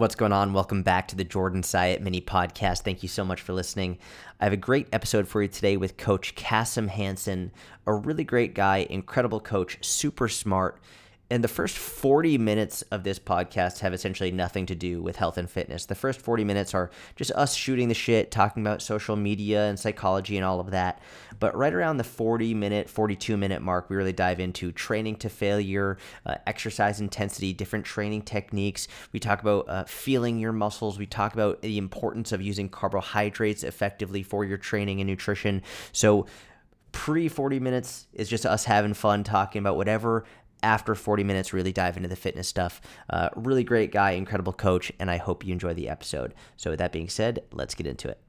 What's going on? Welcome back to the Jordan Syatt mini podcast. Thank you so much for listening. I have a great episode for you today with Coach Kassem Hanson, a really great guy, incredible coach, super smart and the first 40 minutes of this podcast have essentially nothing to do with health and fitness. The first 40 minutes are just us shooting the shit, talking about social media and psychology and all of that. But right around the 40 minute, 42 minute mark, we really dive into training to failure, uh, exercise intensity, different training techniques. We talk about uh, feeling your muscles. We talk about the importance of using carbohydrates effectively for your training and nutrition. So, pre 40 minutes is just us having fun talking about whatever after 40 minutes, really dive into the fitness stuff. Uh, really great guy, incredible coach, and I hope you enjoy the episode. So, with that being said, let's get into it.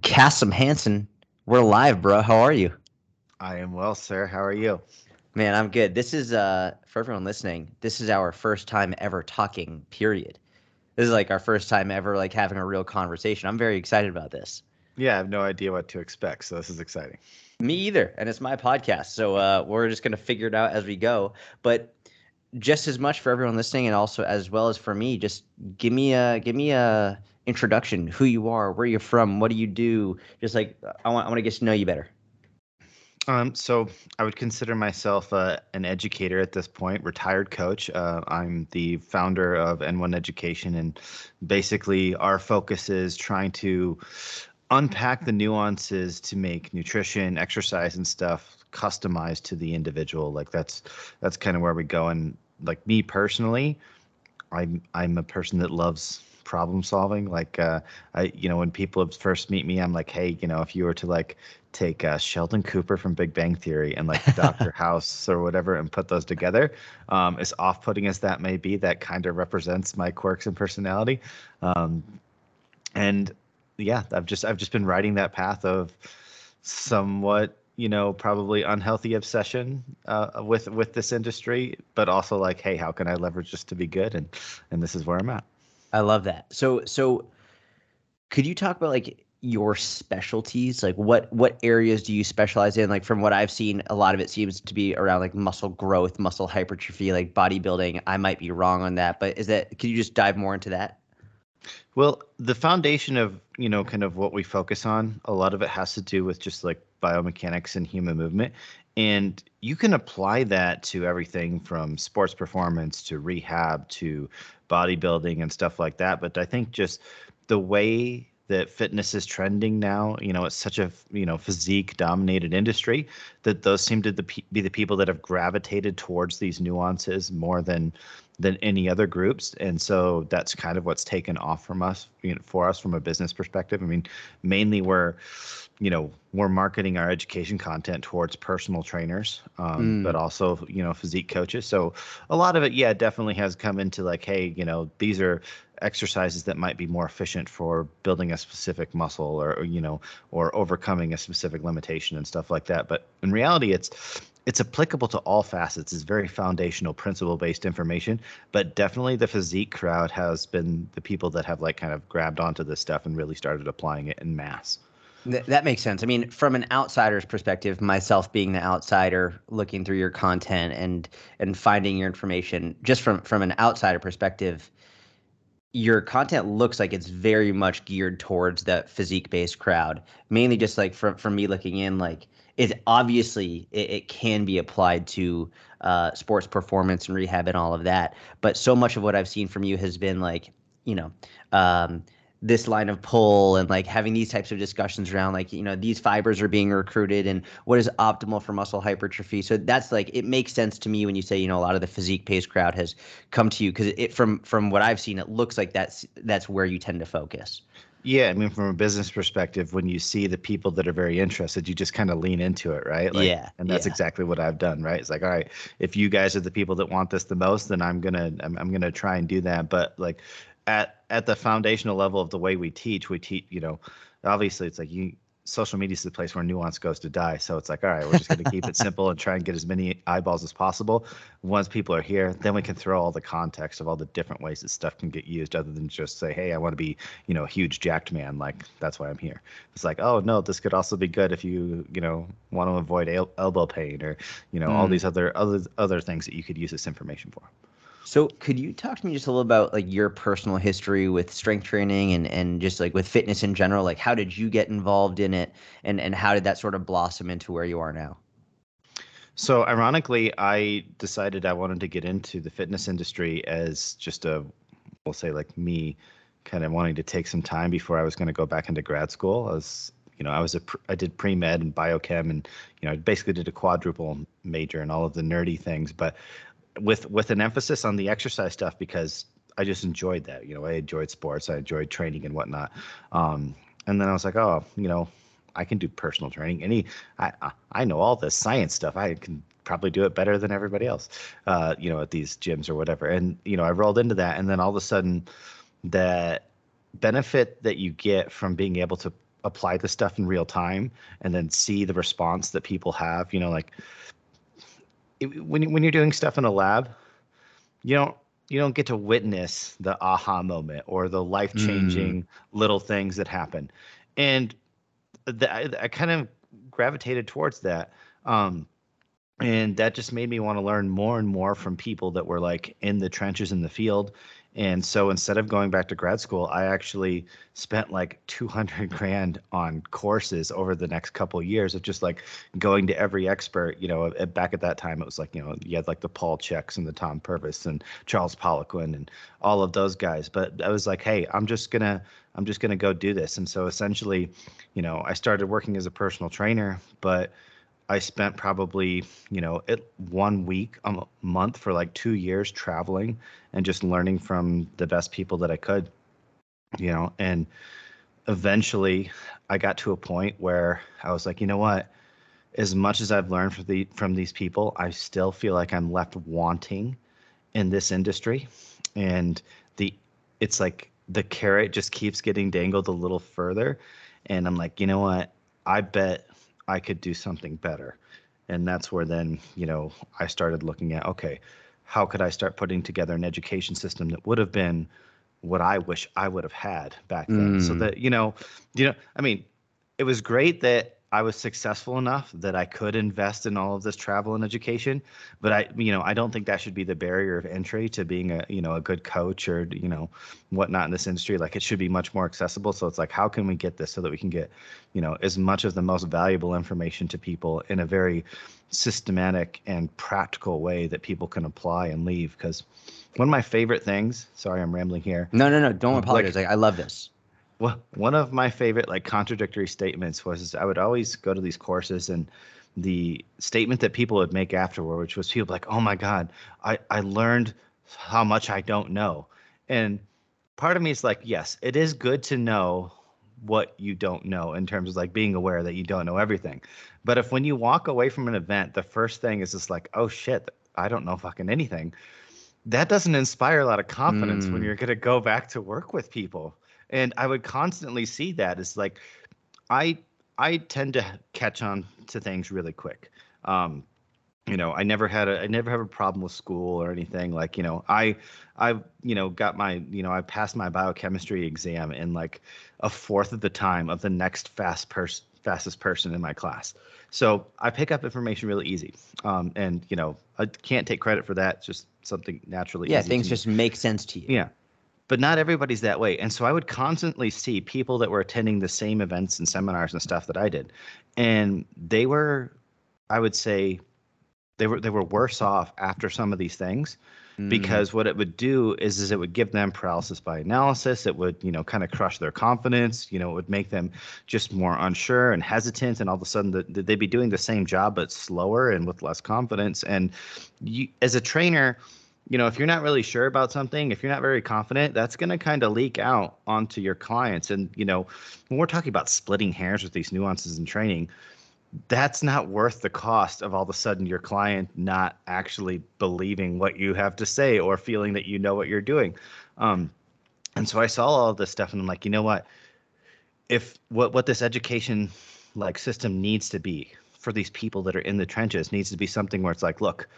Kassem Hanson, we're live, bro. How are you? I am well, sir. How are you? Man, I'm good. This is uh for everyone listening. This is our first time ever talking. Period. This is like our first time ever like having a real conversation. I'm very excited about this. Yeah, I have no idea what to expect, so this is exciting. Me either, and it's my podcast, so uh, we're just gonna figure it out as we go. But just as much for everyone listening, and also as well as for me, just give me a give me a introduction, who you are, where you're from, what do you do? Just like I want I want to get to know you better. Um, so I would consider myself uh, an educator at this point, retired coach. Uh, I'm the founder of N1 Education, and basically our focus is trying to unpack the nuances to make nutrition, exercise, and stuff customized to the individual. Like that's that's kind of where we go. And like me personally, I'm I'm a person that loves problem solving. Like uh, I, you know, when people first meet me, I'm like, hey, you know, if you were to like take uh, Sheldon Cooper from Big Bang Theory and like Dr. House or whatever and put those together, um, as off-putting as that may be, that kind of represents my quirks and personality. Um, and yeah, I've just I've just been riding that path of somewhat you know probably unhealthy obsession uh, with with this industry, but also like, hey, how can I leverage this to be good? And and this is where I'm at. I love that. So so could you talk about like your specialties like what what areas do you specialize in like from what i've seen a lot of it seems to be around like muscle growth muscle hypertrophy like bodybuilding i might be wrong on that but is that can you just dive more into that well, the foundation of, you know, kind of what we focus on, a lot of it has to do with just like biomechanics and human movement. And you can apply that to everything from sports performance to rehab to bodybuilding and stuff like that. But I think just the way that fitness is trending now, you know, it's such a, you know, physique dominated industry that those seem to be the people that have gravitated towards these nuances more than than any other groups. And so that's kind of what's taken off from us you know, for us from a business perspective. I mean mainly we're you know we're marketing our education content towards personal trainers um, mm. but also you know physique coaches. So a lot of it yeah definitely has come into like hey you know these are exercises that might be more efficient for building a specific muscle or, or you know or overcoming a specific limitation and stuff like that. But in reality it's it's applicable to all facets. It's very foundational, principle based information. But definitely the physique crowd has been the people that have like kind of grabbed onto this stuff and really started applying it in mass. that makes sense. I mean, from an outsider's perspective, myself being the outsider, looking through your content and and finding your information, just from from an outsider perspective, your content looks like it's very much geared towards the physique based crowd. Mainly, just like from from me looking in, like it obviously it, it can be applied to uh, sports performance and rehab and all of that. But so much of what I've seen from you has been like, you know, um, this line of pull and like having these types of discussions around like you know these fibers are being recruited and what is optimal for muscle hypertrophy so that's like it makes sense to me when you say you know a lot of the physique pace crowd has come to you because it from from what i've seen it looks like that's that's where you tend to focus yeah, I mean, from a business perspective, when you see the people that are very interested, you just kind of lean into it, right? Like, yeah, and that's yeah. exactly what I've done, right? It's like, all right, if you guys are the people that want this the most, then I'm gonna, I'm, I'm gonna try and do that. But like, at at the foundational level of the way we teach, we teach, you know, obviously it's like you social media is the place where nuance goes to die. So it's like, all right, we're just going to keep it simple and try and get as many eyeballs as possible. Once people are here, then we can throw all the context of all the different ways that stuff can get used, other than just say, hey, I want to be, you know, a huge jacked man. Like that's why I'm here. It's like, oh no, this could also be good if you, you know, want to avoid el- elbow pain or, you know, mm. all these other other other things that you could use this information for. So, could you talk to me just a little about like your personal history with strength training and and just like with fitness in general? Like, how did you get involved in it, and and how did that sort of blossom into where you are now? So, ironically, I decided I wanted to get into the fitness industry as just a, we'll say, like me, kind of wanting to take some time before I was going to go back into grad school. I was, you know, I was a, I did pre med and biochem, and you know, I basically did a quadruple major and all of the nerdy things, but with with an emphasis on the exercise stuff because I just enjoyed that. You know, I enjoyed sports, I enjoyed training and whatnot. Um, and then I was like, oh, you know, I can do personal training. Any, I I know all the science stuff. I can probably do it better than everybody else. Uh, you know, at these gyms or whatever. And you know, I rolled into that, and then all of a sudden, that benefit that you get from being able to apply the stuff in real time and then see the response that people have. You know, like when when you're doing stuff in a lab, you don't you don't get to witness the aha moment or the life changing mm. little things that happen, and the, I, I, kind of gravitated towards that. Um, and that just made me want to learn more and more from people that were like in the trenches in the field and so instead of going back to grad school, I actually spent like 200 grand on courses over the next couple of years of just like going to every expert. You know, back at that time, it was like, you know, you had like the Paul Cheks and the Tom Purvis and Charles Poliquin and all of those guys. But I was like, hey, I'm just going to, I'm just going to go do this. And so essentially, you know, I started working as a personal trainer, but I spent probably, you know, it one week a month for like two years traveling and just learning from the best people that I could, you know, and eventually I got to a point where I was like, you know what? As much as I've learned from the from these people, I still feel like I'm left wanting in this industry. And the it's like the carrot just keeps getting dangled a little further. And I'm like, you know what? I bet I could do something better. And that's where then, you know, I started looking at, okay, how could I start putting together an education system that would have been what I wish I would have had back then? Mm. So that, you know, you know, I mean, it was great that I was successful enough that I could invest in all of this travel and education. But I, you know, I don't think that should be the barrier of entry to being a, you know, a good coach or, you know, whatnot in this industry. Like it should be much more accessible. So it's like, how can we get this so that we can get, you know, as much of the most valuable information to people in a very systematic and practical way that people can apply and leave? Because one of my favorite things, sorry, I'm rambling here. No, no, no. Don't um, apologize. Like, I love this well, one of my favorite like contradictory statements was I would always go to these courses and the statement that people would make afterward, which was people like, "Oh my God, I I learned how much I don't know," and part of me is like, yes, it is good to know what you don't know in terms of like being aware that you don't know everything. But if when you walk away from an event, the first thing is just like, oh shit, I don't know fucking anything. That doesn't inspire a lot of confidence mm. when you're going to go back to work with people and I would constantly see that as like I I tend to catch on to things really quick. Um, you know, I never had a I never have a problem with school or anything. Like, you know, I I you know got my you know I passed my biochemistry exam in like a fourth of the time of the next fast person fastest person in my class. So I pick up information really easy. Um, and you know, I can't take credit for that. It's just something naturally. Yeah, things just make sense to you. Yeah but not everybody's that way. And so I would constantly see people that were attending the same events and seminars and stuff that I did. And they were, I would say, they were they were worse off after some of these things mm. because what it would do is is it would give them paralysis by analysis it would you know kind of crush their confidence you know it would make them just more unsure and hesitant and all of a sudden the, they'd be doing the same job but slower and with less confidence and you as a trainer you know, if you're not really sure about something, if you're not very confident, that's going to kind of leak out onto your clients. And, you know, when we're talking about splitting hairs with these nuances in training, that's not worth the cost of all of a sudden your client not actually believing what you have to say or feeling that you know what you're doing. Um, and so I saw all this stuff and I'm like, you know what? If what what this education like system needs to be for these people that are in the trenches needs to be something where it's like, look,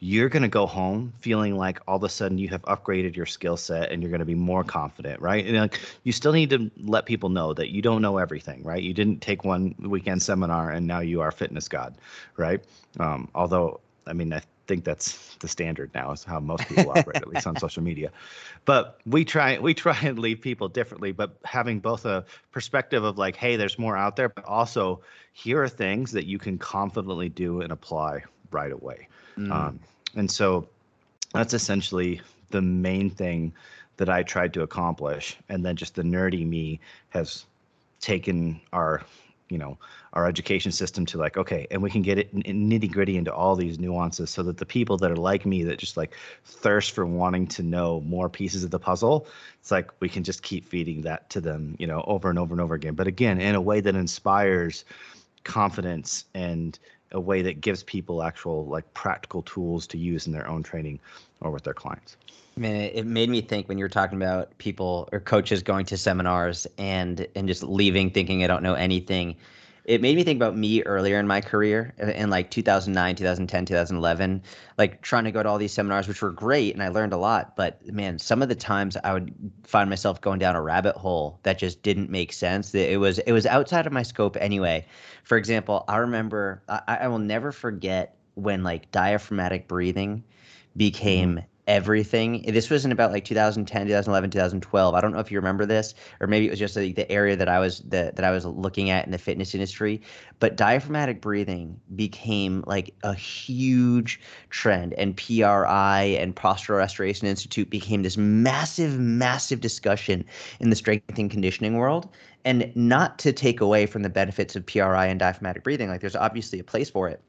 you're going to go home feeling like all of a sudden you have upgraded your skill set and you're going to be more confident, right? And like you still need to let people know that you don't know everything, right? You didn't take one weekend seminar and now you are fitness god, right? Um, although, I mean, I, think that's the standard now is how most people operate at least on social media but we try we try and leave people differently but having both a perspective of like hey there's more out there but also here are things that you can confidently do and apply right away mm. um, and so that's essentially the main thing that i tried to accomplish and then just the nerdy me has taken our you know our education system to like okay and we can get it nitty gritty into all these nuances so that the people that are like me that just like thirst for wanting to know more pieces of the puzzle it's like we can just keep feeding that to them you know over and over and over again but again in a way that inspires confidence and a way that gives people actual like practical tools to use in their own training or with their clients I mean, it made me think when you were talking about people or coaches going to seminars and and just leaving thinking I don't know anything. It made me think about me earlier in my career in like 2009, 2010, 2011, like trying to go to all these seminars, which were great and I learned a lot. But man, some of the times I would find myself going down a rabbit hole that just didn't make sense. That it was it was outside of my scope anyway. For example, I remember I, I will never forget when like diaphragmatic breathing became mm-hmm everything. This was in about like 2010, 2011, 2012. I don't know if you remember this, or maybe it was just like the area that I was the, that I was looking at in the fitness industry. But diaphragmatic breathing became like a huge trend, and PRI and Postural Restoration Institute became this massive, massive discussion in the strength and conditioning world. And not to take away from the benefits of PRI and diaphragmatic breathing, like there's obviously a place for it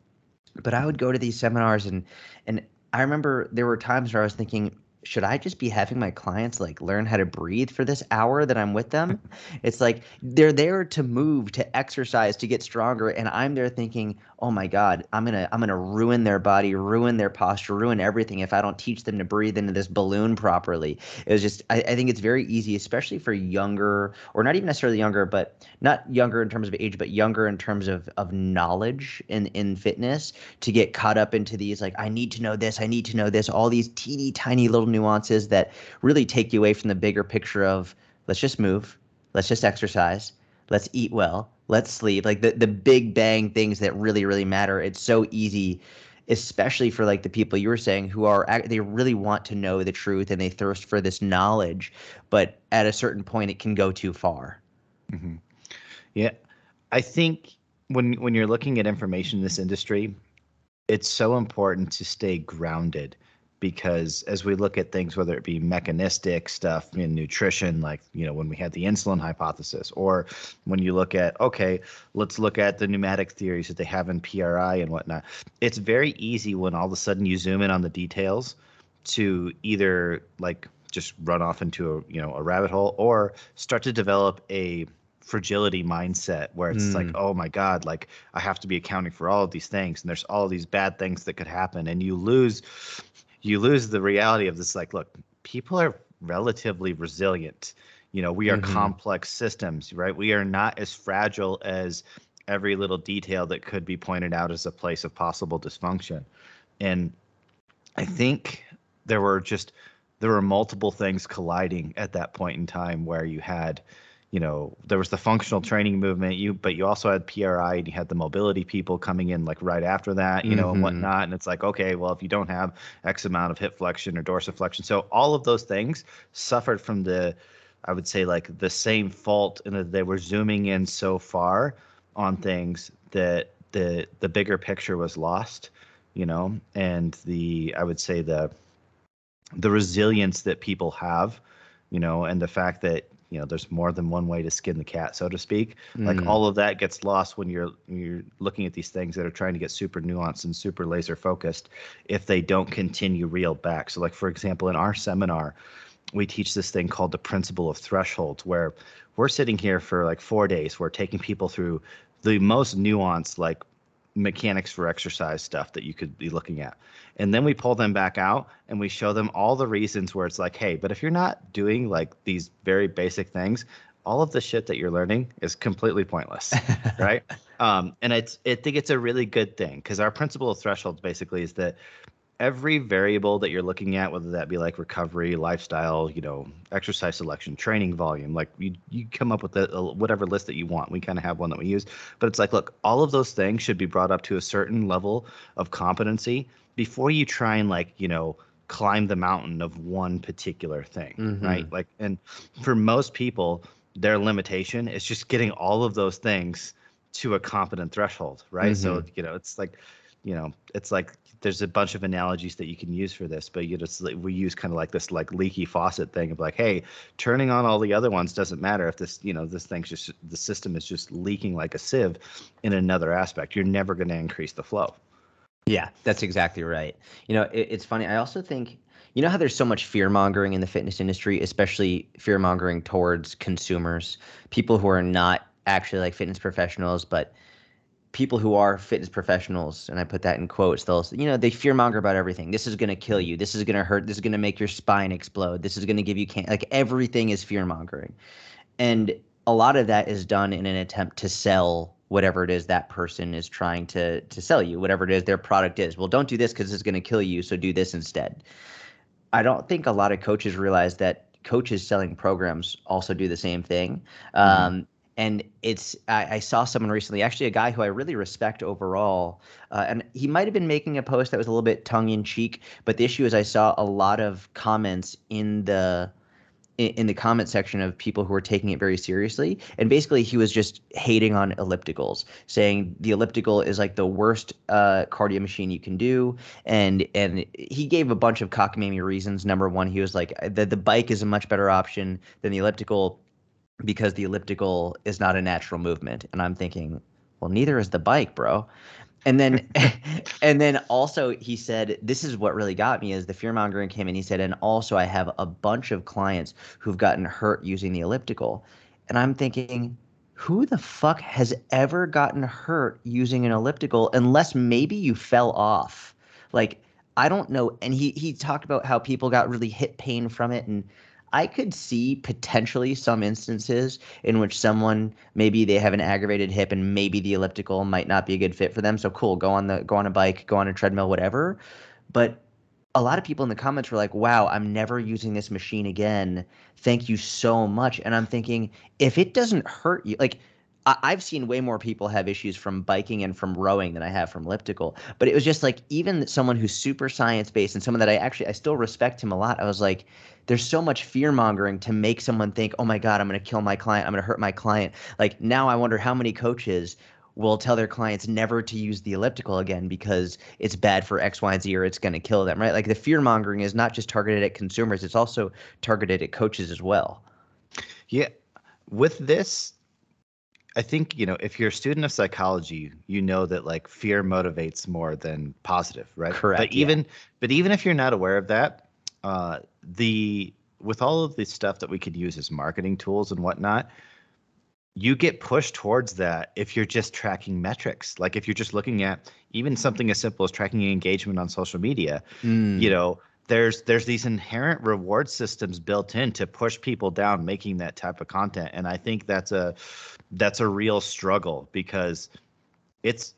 but I would go to these seminars and and I remember there were times where I was thinking, should I just be having my clients like learn how to breathe for this hour that I'm with them? it's like they're there to move, to exercise, to get stronger, and I'm there thinking, oh my god i'm gonna i'm gonna ruin their body ruin their posture ruin everything if i don't teach them to breathe into this balloon properly. It was just I, I, think it's very easy especially for younger or not even necessarily younger but not younger in terms of age but younger in terms of of knowledge in in fitness to get caught up into these like i need to know this i need to know this all these teeny tiny little nuances that really take you away from the bigger picture of let's just move. Let's just exercise let's eat well let's sleep. Like the, the big bang things that really really matter. It's so easy especially for like the people you were saying who are they really want to know the truth and they thirst for this knowledge but at a certain point it can go too far. Mm-hmm. yeah i think when when you're looking at information in this industry it's so important to stay grounded because as we look at things, whether it be mechanistic stuff in nutrition, like you know when we had the insulin hypothesis, or when you look at okay, let's look at the pneumatic theories that they have in PRI and whatnot. It's very easy when all of a sudden you zoom in on the details to either like just run off into a you know a rabbit hole or start to develop a fragility mindset where it's mm. like oh my god like i have to be accounting for all of these things and there's all these bad things that could happen and you lose you lose the reality of this like look people are relatively resilient. You know we are mm-hmm. complex systems right? We are not as fragile as every little detail that could be pointed out as a place of possible dysfunction. And i think there were just there were multiple things colliding at that point in time where you had you know there was the functional training movement you but you also had pri and you had the mobility people coming in like right after that you know mm-hmm. and whatnot and it's like okay well if you don't have x amount of hip flexion or dorsiflexion so all of those things suffered from the i would say like the same fault in that they were zooming in so far on things that the the bigger picture was lost you know and the i would say the the resilience that people have you know and the fact that you know there's more than one way to skin the cat so to speak. Mm. like all of that gets lost when you're you're looking at these things that are trying to get super nuanced and super laser focused if they don't continue reel back. So like for example in our seminar we teach this thing called the principle of thresholds where we're sitting here for like four days. We're taking people through the most nuanced like mechanics for exercise stuff that you could be looking at. And then we pull them back out and we show them all the reasons where it's like, hey, but if you're not doing like these very basic things, all of the shit that you're learning is completely pointless, right? Um, and it's I think it's a really good thing because our principle of thresholds basically is that every variable that you're looking at, whether that be like recovery, lifestyle, you know, exercise selection, training volume, like you, you come up with the, uh, whatever list that you want. We kind of have one that we use, but it's like, look, all of those things should be brought up to a certain level of competency before you try and like you know climb the mountain of one particular thing Mhm. right like and for most people their limitation is just getting all of those things to a competent threshold right so you know it's like you know it's like there's a bunch of analogies that you can use for this but you just we use kind of like this like leaky faucet thing of like hey turning on all the other ones doesn't matter if this you know this thing's just the system is just leaking like a sieve in another aspect you're never going to increase the flow Yeah, that's exactly right. You know, it, it's funny. I also think, you know, how there's so much fear mongering in the fitness industry, especially fear mongering towards consumers, people who are not actually like fitness professionals, but people who are fitness professionals, and I put that in quotes, they'll, you know, they fear monger about everything. This is going to kill you. This is going to hurt. This is going to make your spine explode. This is going to give you can like everything is fear mongering. And a lot of that is done in an attempt to sell whatever it is that person is trying to to sell you, whatever it is their product is. Well, don't do this because it's going to kill you, so do this instead. I don't think a lot of coaches realize that coaches selling programs also do the same thing. Um, and it's I, I saw someone recently, actually a guy who I really respect overall, uh, and he might have been making a post that was a little bit tongue in cheek. But the issue is, I saw a lot of comments in the in, in the comment section of people who were taking it very seriously. And basically, he was just hating on ellipticals, saying the elliptical is like the worst uh, cardio machine you can do. And and he gave a bunch of cockamamie reasons. Number one, he was like the the bike is a much better option than the elliptical because the elliptical is not a natural movement. And I'm thinking, well, neither is the bike, bro. And then and then also he said, this is what really got me is the fear mongering came in. He said, and also I have a bunch of clients who've gotten hurt using the elliptical. And I'm thinking, who the fuck has ever gotten hurt using an elliptical unless maybe you fell off? Like, I don't know. And he he talked about how people got really hip pain from it and I could see potentially some instances in which someone maybe they have an aggravated hip and maybe the elliptical might not be a good fit for them. So cool, go on the go on a bike, go on a treadmill, whatever. But a lot of people in the comments were like, "Wow, I'm never using this machine again. Thank you so much." And I'm thinking, if it doesn't hurt you, like I've seen way more people have issues from biking and from rowing than I have from elliptical. But it was just like even someone who's super science based and someone that I actually I still respect him a lot. I was like, there's so much fear mongering to make someone think, oh my god, I'm going to kill my client, I'm going to hurt my client. Like now, I wonder how many coaches will tell their clients never to use the elliptical again because it's bad for X, Y, and Z or it's going to kill them. Right? Like the fear mongering is not just targeted at consumers; it's also targeted at coaches as well. Yeah. With this, I think, you know, if you're a student of psychology, you know that like fear motivates more than positive, right? Correct, But yeah. even but even if you're not aware of that, uh the with all of the stuff that we could use as marketing tools and whatnot, you get pushed towards that if you're just tracking metrics. Like if you're just looking at even something as simple as tracking engagement on social media, Mm. you know there's there's these inherent reward systems built in to push people down making that type of content and i think that's a that's a real struggle because it's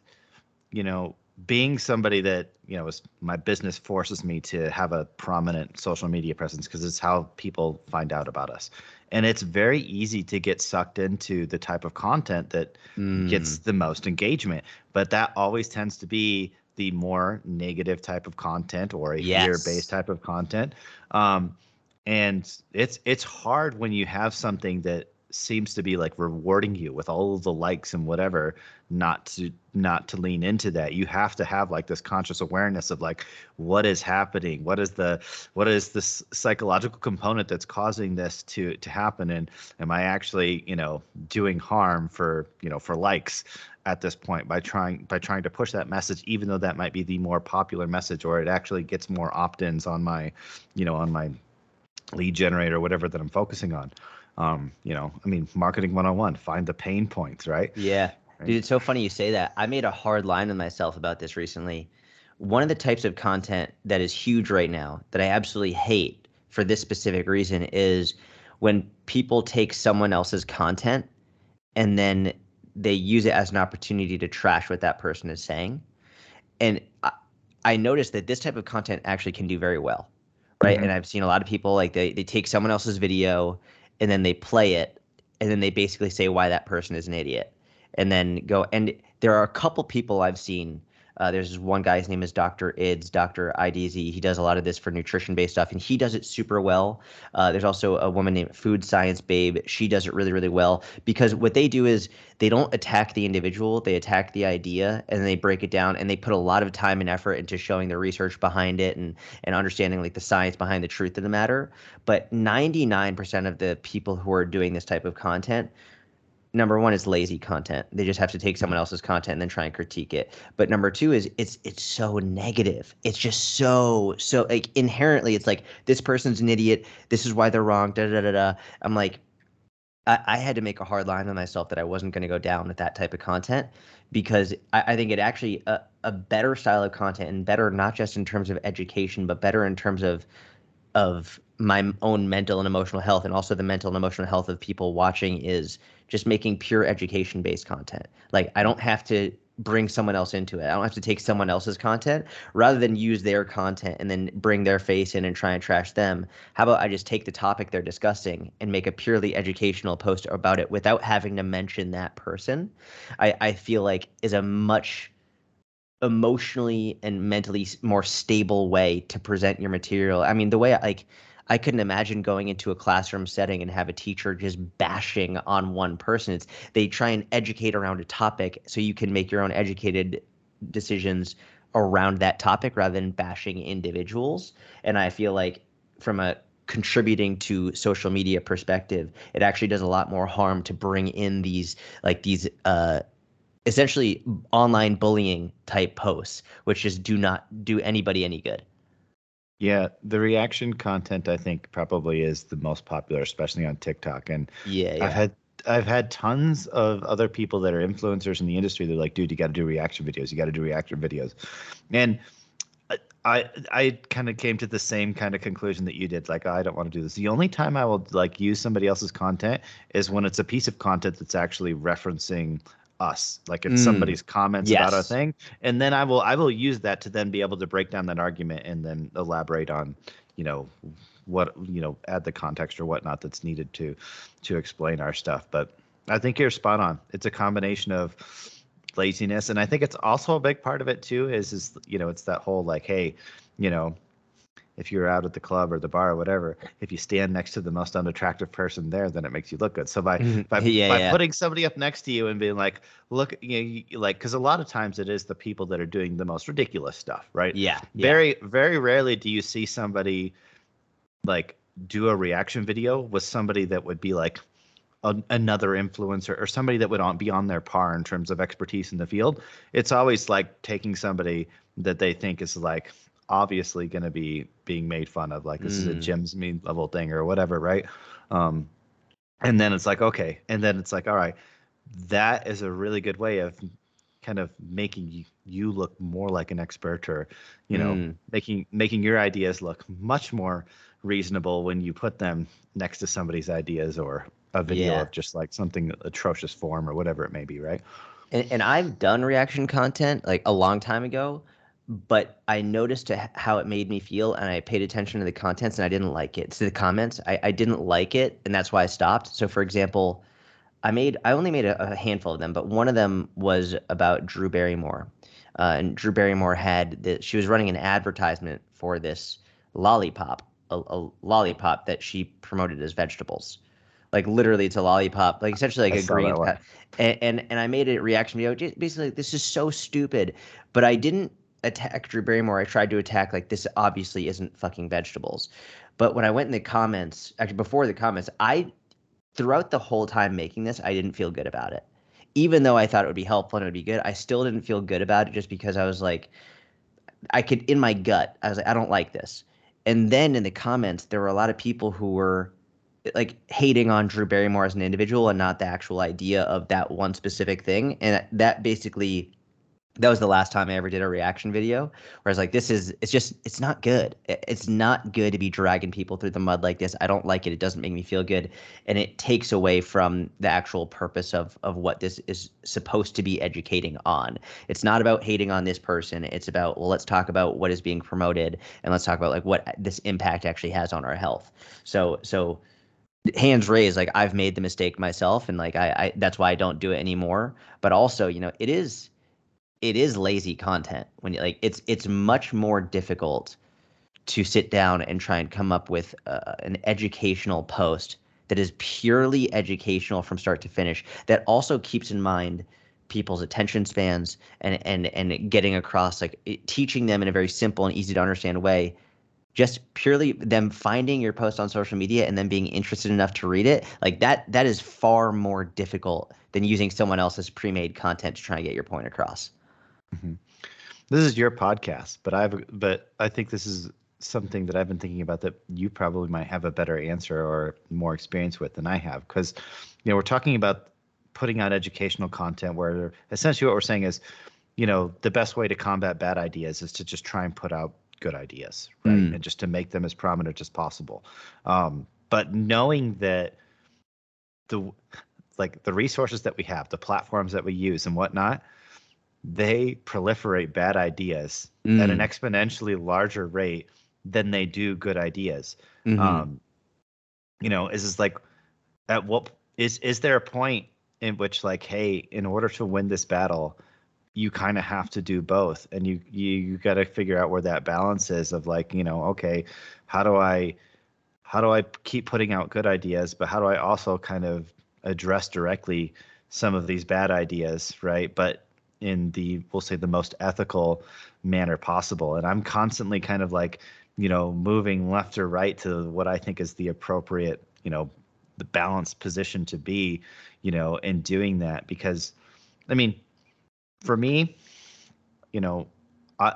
you know being somebody that you know is my business forces me to have a prominent social media presence because it's how people find out about us. And it's very easy to get sucked into the type of content that gets the most engagement but that always tends to be the more negative type of content or a Yes. fear-based type of content. Um, and it's it's hard when you have something that seems to be like rewarding you with all the likes and whatever not to not to lean into that. You have to have like this conscious awareness of like what is happening? What is the what is this psychological component that's causing this to to happen? And am i actually you know doing harm for you know for likes at this point by trying by trying to push that message even though that might be the more popular message or it actually gets more opt-ins on my you know on my lead generator whatever that i'm focusing on um you know i mean marketing 101 find the pain points right Yeah. Right. Dude, it's so funny you say that. I made a hard line with myself about this recently. One of the types of content that is huge right now that I absolutely hate for this specific reason is when people take someone else's content and then they use it as an opportunity to trash what that person is saying. And I, I noticed that this type of content actually can do very well. Right. Mhm. And I've seen a lot of people like they, they take someone else's video and then they play it and then they basically say why that person is an idiot. And then go and there are a couple people i've seen Uh, there's this one guy, his name is Dr. Idz, Dr. IDZ. He does a lot of this for nutrition based stuff, and he does it super well. Uh, there's also a woman named Food Science Babe. She does it really, really well because what they do is they don't attack the individual, they attack the idea and they break it down and they put a lot of time and effort into showing the research behind it and, and understanding like the science behind the truth of the matter. But 99% of the people who are doing this type of content number one is lazy content. They just have to take someone else's content and then try and critique it. But number two is it's it's so negative. It's just so so like inherently it's like this person's an idiot. This is why they're wrong. Da da da da. I'm like, I, I had to make a hard line on myself that I wasn't going to go down with that type of content because I, I think it actually a, a better style of content and better not just in terms of education but better in terms of of my own mental and emotional health and also the mental and emotional health of people watching is just making pure education based content. Like I don't have to bring someone else into it. I don't have to take someone else's content rather than use their content and then bring their face in and try and trash them. How about I just take the topic they're discussing and make a purely educational post about it without having to mention that person? I, I feel like is a much emotionally and mentally more stable way to present your material. I mean, the way I, like I couldn't imagine going into a classroom setting and have a teacher just bashing on one person. It's they try and educate around a topic so you can make your own educated decisions around that topic rather than bashing individuals. And I feel like from a contributing to social media perspective, it actually does a lot more harm to bring in these like these uh essentially online bullying type posts, which just do not do anybody any good. Yeah, the reaction content I think probably is the most popular, especially on TikTok. And yeah, yeah. I've had I've had tons of other people that are influencers in the industry. They're like, dude, you got to do reaction videos. You got to do reaction videos. And I I kind of came to the same kind of conclusion that you did. Like, oh, I don't want to do this. The only time I will like use somebody else's content is when it's a piece of content that's actually referencing us like if mm. somebody's comments yes. about a thing and then i will i will use that to then be able to break down that argument and then elaborate on you know what you know add the context or whatnot that's needed to to explain our stuff but i think you're spot on it's a combination of laziness and i think it's also a big part of it too is is you know it's that whole like hey you know if you're out at the club or the bar or whatever, if you stand next to the most unattractive person there, then it makes you look good. So by mm-hmm. by, yeah, by yeah. putting somebody up next to you and being like, look, you know, like, because a lot of times it is the people that are doing the most ridiculous stuff, right? Yeah. Very very rarely do you see somebody like do a reaction video with somebody that would be like another influencer or somebody that would on, be on their par in terms of expertise in the field. It's always like taking somebody that they think is like obviously going to be being made fun of like this mm. is a mm. Jim's mean level thing or whatever, right? Um, and then it's like okay, and then it's like all right, that is a really good way of kind of making you, you look more like an expert or you know mm. making making your ideas look much more reasonable when you put them next to somebody's ideas or a video yeah. of just like something atrocious form or whatever it may be right and, and i've done reaction content like a long time ago but I noticed how it made me feel, and I paid attention to the contents, and I didn't like it. To the comments, I, I didn't like it, and that's why I stopped. So, for example, I made I only made a, a handful of them, but one of them was about Drew Barrymore, uh, and Drew Barrymore had that she was running an advertisement for this lollipop, a, a, lollipop that she promoted as vegetables. Like literally, it's a lollipop, like essentially like I a green. And, and and I made a reaction video. Basically, this is so stupid, but I didn't attack Drew Barrymore, I tried to attack like this obviously isn't fucking vegetables. But when I went in the comments, actually before the comments, I throughout the whole time making this, I didn't feel good about it. Even though I thought it would be helpful and it would be good, I still didn't feel good about it just because I was like I could in my gut, I was like, I don't like this. And then in the comments, there were a lot of people who were like hating on Drew Barrymore as an individual and not the actual idea of that one specific thing. And that basically that was the last time I ever did a reaction video where I was like, this is, it's just, it's not good. It's not good to be dragging people through the mud like this. I don't like it. It doesn't make me feel good. And it takes away from the actual purpose of, of what this is supposed to be educating on. It's not about hating on this person. It's about, well, let's talk about what is being promoted and let's talk about like what this impact actually has on our health. So, so, hands raised like i've made the mistake myself and like I, I that's why i don't do it anymore but also you know it is it is lazy content when you like it's it's much more difficult to sit down and try and come up with uh, an educational post that is purely educational from start to finish that also keeps in mind people's attention spans and and and getting across like teaching them in a very simple and easy to understand way. Just purely them finding your post on social media and then being interested enough to read it like that that is far more difficult than using someone else's pre-made content to try and get your point across mm-hmm. this is your podcast but i've but i think this is something that i've been thinking about that you probably might have a better answer or more experience with than i have because you know we're talking about putting out educational content where essentially what we're saying is you know the best way to combat bad ideas is to just try and put out good ideas, right? Mm. And just to make them as prominent as possible. Um, but knowing that the like the resources that we have, the platforms that we use and whatnot, they proliferate bad ideas mm. at an mm. exponentially larger rate than they do good ideas. Mm-hmm. Um, you know, is is like at what is is there a point in which like, hey, in order to win this battle, you kind of have to do both and you you, you got to figure out where that balance is of like you know okay how do i how do i keep putting out good ideas but how do i also kind of address directly some of these bad ideas right but in the we'll say the most ethical manner possible. And i'm constantly kind of like you know moving left or right to what i think is the appropriate you know the balanced position to be you know in doing that. Because i mean for me, you know, I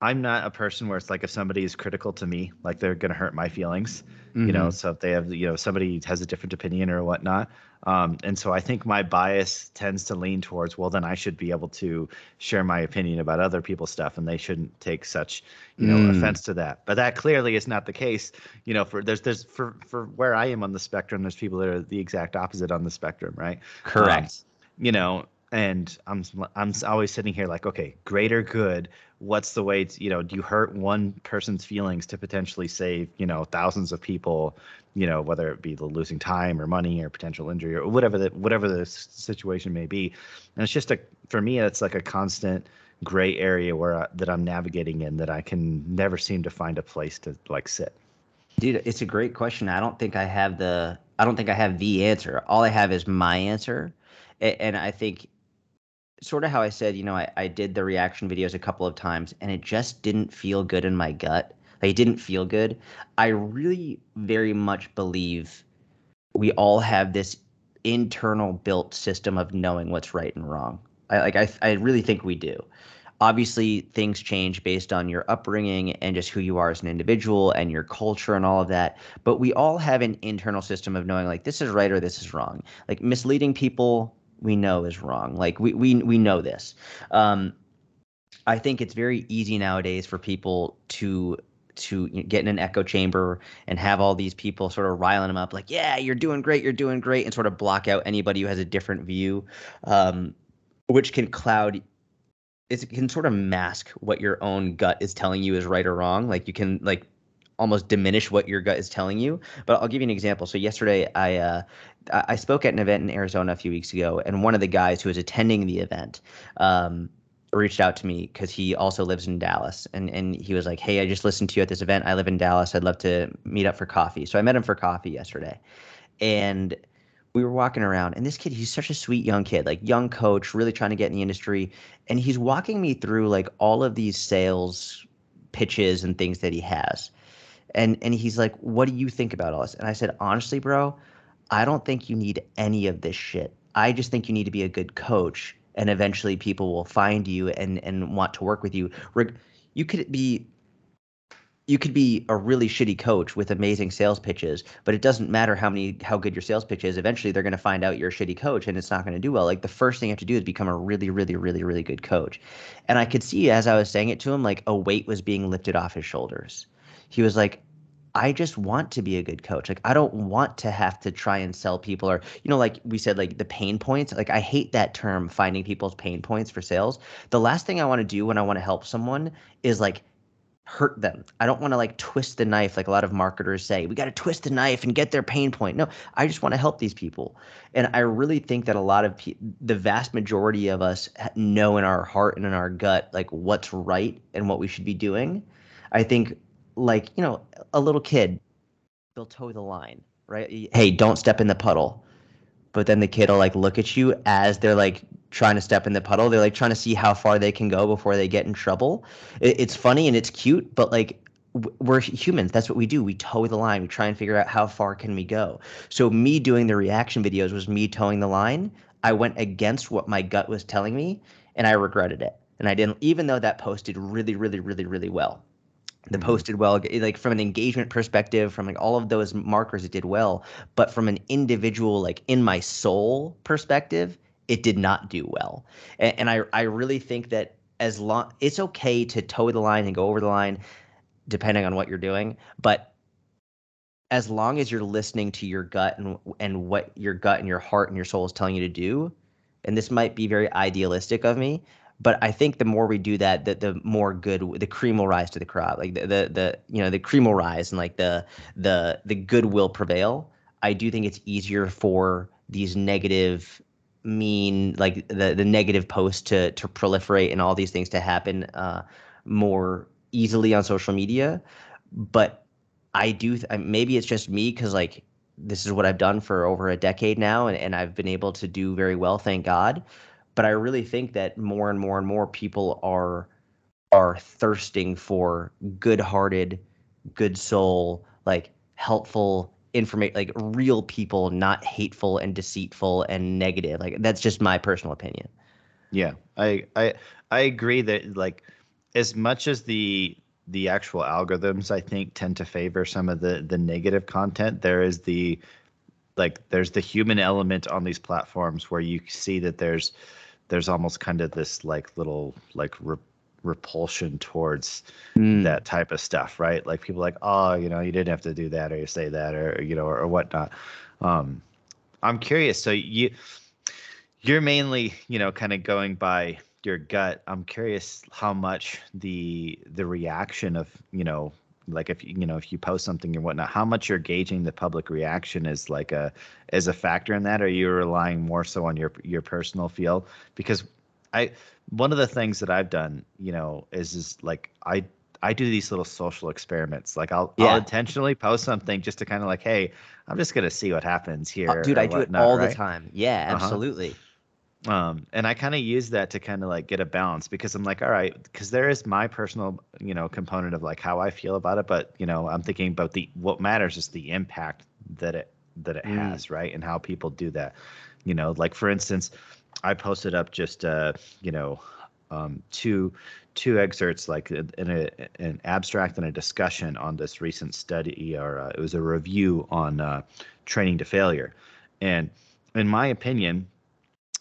I'm not a person where it's like if somebody is critical to me, like they're gonna hurt my feelings. Mm-hmm. You know, mm-hmm. so if they have, you know, somebody has a different opinion or whatnot. Um, and so I think my bias tends to lean towards, well, then I should be able to share my opinion about other people's stuff, and they shouldn't take such, you know, mm. offense to that. But that clearly is not the case. You know, for there's there's for for where I am on the spectrum, there's people that are the exact opposite on the spectrum, right? Correct. Um, you know, and I'm I'm always sitting here like, okay, greater good. What's the way to, you know, do you hurt one person's feelings to potentially save, you know, thousands of people, you know, whether it be the losing time or money or potential injury or whatever the whatever the situation may be. And it's just a for me, it's like a constant gray area where I, that I'm navigating in that I can never seem to find a place to like sit. Dude, it's a great question. I don't think I have the I don't think I have the answer. All I have is my answer. And I think sort of how I said, you know, I, I did the reaction videos a couple of times and it just didn't feel good in my gut. Like it didn't feel good. I really very much believe we all have this internal built system of knowing what's right and wrong. I like I I really think we do. Obviously, things change based on your upbringing and just who you are as an individual and your culture and all of that. But we all have an internal system of knowing like this is right or this is wrong. Like misleading people we know is wrong. Like we we we know this. Um, I think it's very easy nowadays for people to to get in an echo chamber and have all these people sort of riling them up like yeah you're doing great you're doing great and sort of block out anybody who has a different view um, which can cloud it can sort of mask what your own gut is telling you is right or wrong like you can like almost diminish what your gut is telling you. But I'll give you an example. So yesterday, I uh, I spoke at an event in Arizona a few weeks ago, and one of the guys who was attending the event. Um, reached out to me because he also lives in Dallas and and he was like, "Hey, I just listened to you at this event. I live in Dallas. I'd love to meet up for coffee." So I met him for coffee yesterday. And we were walking around and this kid, he's such a sweet young kid, like young coach, really trying to get in the industry, and he's walking me through like all of these sales pitches and things that he has and and he's like what do you think about all this and i said honestly bro i don't think you need any of this shit i just think you need to be a good coach and eventually people will find you and and want to work with you you could be you could be a really shitty coach with amazing sales pitches, but it doesn't matter how many how good your sales pitch is. Eventually, they're going to find out you're a shitty coach, and it's not going to do well. Like the first thing you have to do is become a really, really, really, really good coach. And I could see as I was saying it to him, like a weight was being lifted off his shoulders he was like, I just want to be a good coach. Like I don't want to have to try and sell people or you know like we said like the pain points. Like I hate that term finding people's pain points for sales. The last thing I want to do when I want to help someone is like hurt them. I don't want to like twist the knife like a lot of marketers say. We got to twist the knife and get their pain point. No, I just want to help these people. And I really think that a lot of pe- the vast majority of us know in our heart and in our gut like what's right and what we should be doing. I think like, you know, a little kid they'll toe the line, right? Hey, don't step in the puddle. But then the kid will like look at you as they're like trying to step in the puddle. They're like trying to see how far they can go before they get in trouble. It, it's funny and it's cute, but like we're humans that's what we do we toe the line we try and figure out how far can we go so me doing the reaction videos was me toeing the line i went against what my gut was telling me and i regretted it and i didn't even though that posted really really really really well the mm-hmm. posted well like from an engagement perspective from like all of those markers it did well but from an individual like in my soul perspective it did not do well. And, and I I really think that as long it's okay to toe the line and go over the line, depending on what you're doing, but as long as you're listening to your gut and and what your gut and your heart and your soul is telling you to do, and this might be very idealistic of me, but I think the more we do that, the the more good the cream will rise to the crop. Like the the, the you know the cream will rise and like the the the good will prevail. I do think it's easier for these negative mean like the the negative posts to to proliferate and all these things to happen uh, more easily on social media but i do th- maybe it's just me because like this is what i've done for over a decade now and, and i've been able to do very well thank god but i really think that more and more and more people are are thirsting for good-hearted good soul like helpful information like real people not hateful and deceitful and negative. Like that's just my personal opinion. Yeah i i i agree that like as much as the the actual algorithms i think tend to favor some of the the negative content there is the like there's the human element on these platforms where you see that there's there's almost kind of this like little like re- repulsion towards mm. that type of stuff, right? Like people like, oh, you know, you didn't have to do that or you say that or you know or, or whatnot. Um, I'm curious. So you you're mainly you know kind of going by your gut. I'm curious how much the the reaction of you know like if you know if you post something and whatnot how much you're gauging the public reaction is like a is a factor in that or you're you relying more so on your your personal feel because I one of the things that I've done, you know, is is like I I do these little social experiments. Like I'll yeah. I'll intentionally post something just to kind of like, hey, I'm just gonna see what happens here. Oh, dude, I do it all right? the time. Yeah, uh-huh. absolutely. Uh-huh. Um, and I kind of use that to kind of like get a balance because I'm like, all right, because there is my personal, you know, component of like how I feel about it, but you know, I'm thinking about the what matters is the impact that it that it mm. has, right, and how people do that. You know, like for instance, I posted up just uh, you know um, two two excerpts like in a, an abstract and a discussion on this recent study or uh, it was a review on uh, training to failure and in my opinion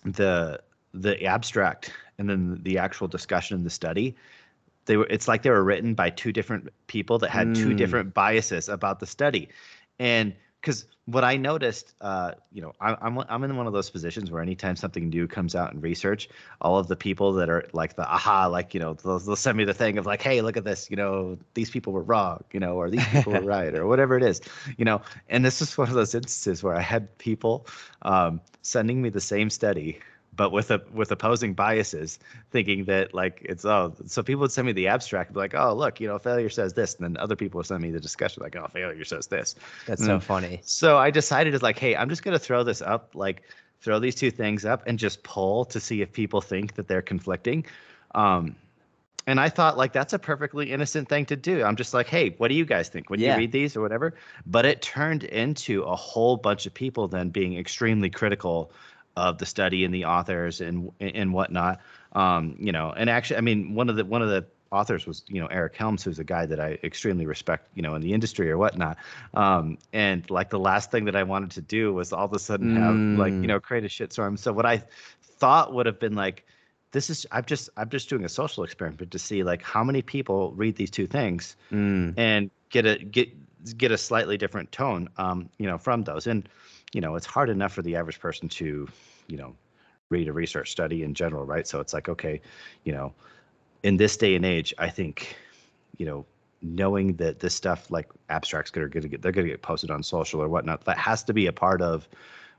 the the abstract and then the actual discussion in the study they were it's like they were written by two different people that had mm. two different biases about the study and because what I noticed, uh, you know, I, I'm I'm in one of those positions where anytime something new comes out in research, all of the people that are like the aha, like you know, they'll, they'll send me the thing of like, hey, look at this, you know, these people were wrong, you know, or these people were right, or whatever it is, you know. And this is one of those instances where I had people um, sending me the same study but with a with opposing biases, thinking that like it's oh so people would send me the abstract be like oh look you know failure says this and then other people would send me the discussion like oh failure says this. That's and so funny. So I decided it's like hey I'm just gonna throw this up like throw these two things up and just pull to see if people think that they're conflicting. Um, and I thought like that's a perfectly innocent thing to do. I'm just like, hey, what do you guys think when yeah. you read these or whatever? But it turned into a whole bunch of people then being extremely critical of the study and the authors and and whatnot. Um, you know, and actually, I mean, one of the one of the authors was you know Eric Helms, who's a guy that I extremely respect, you know, in the industry or whatnot. Um, and like the last thing that I wanted to do was all of a sudden have mm. like you mm. know create a shitstorm. So what I thought would have been like, this is I'm just I'm just doing a social experiment to see like how many people read these two things mm. and get a get get a slightly different tone, um, you know, from those. And you know, it's hard enough for the average person to, you know, read a research study in general, right? So it's like, okay, you know, in this day and age, I think, you know, knowing that this stuff like abstracts are going to get they're going to get posted on social or whatnot that has to be a part of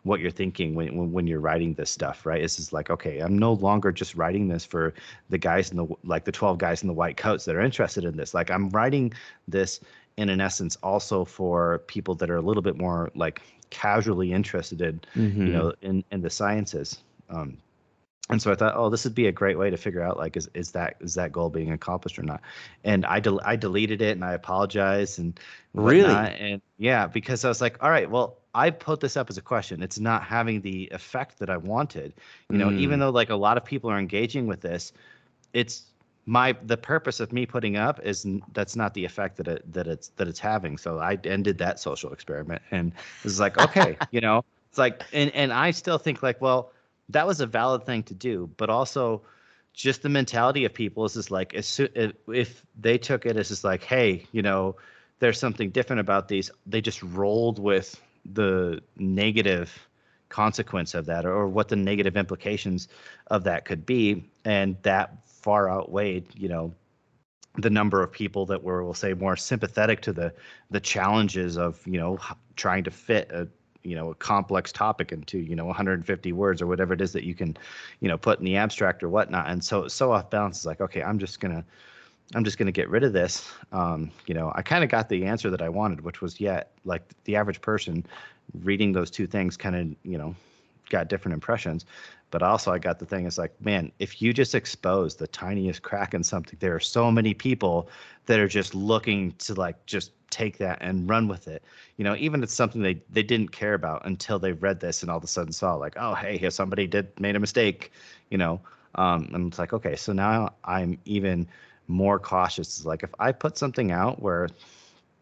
what you're thinking when, when, when you're writing this stuff right? It's just like okay i'm no longer just writing this for the guys in the like the 12 guys in the white coats that are interested in this. Like i'm writing this in an essence also for people that are a little bit more like casually interested in mm-hmm. you know in in the sciences um, and so I thought, oh, this would be a great way to figure out like is is that is that goal being accomplished or not? And I del- I deleted it and I apologized and really and yeah because I was like, all right, well I put this up as a question. It's not having the effect that I wanted. You know, mm. even though like a lot of people are engaging with this, it's my the purpose of me putting up is that's not the effect that it that it's that it's having. So I ended that social experiment and it was like, okay, you know, it's like and and I still think like, well that was a valid thing to do, but also just the mentality of people is just like as soon, if they took it as just like, hey, you know, there's something different about these, they just rolled with the negative consequence of that or, or what the negative implications of that could be, and that far outweighed, you know, the number of people that were, we'll say, more sympathetic to the the challenges of you know trying to fit a you know a complex topic into you know 150 words or whatever it is that you can you know put in the abstract or whatnot. And so so off balance is like okay i'm just gonna i'm just gonna get rid of this. Um, you know i kind of got the answer that i wanted which was yeah like the average person reading those two things kind of you know got different impressions but also I got the thing it's like, man, if you just expose the tiniest crack in something, there are so many people that are just looking to like just take that and run with it. You know, even if it's something they they didn't care about until they read this and all of a sudden saw like, oh hey, here somebody did made a mistake, you know. Um, and it's like, okay, so now I'm even more cautious. It's like if I put something out where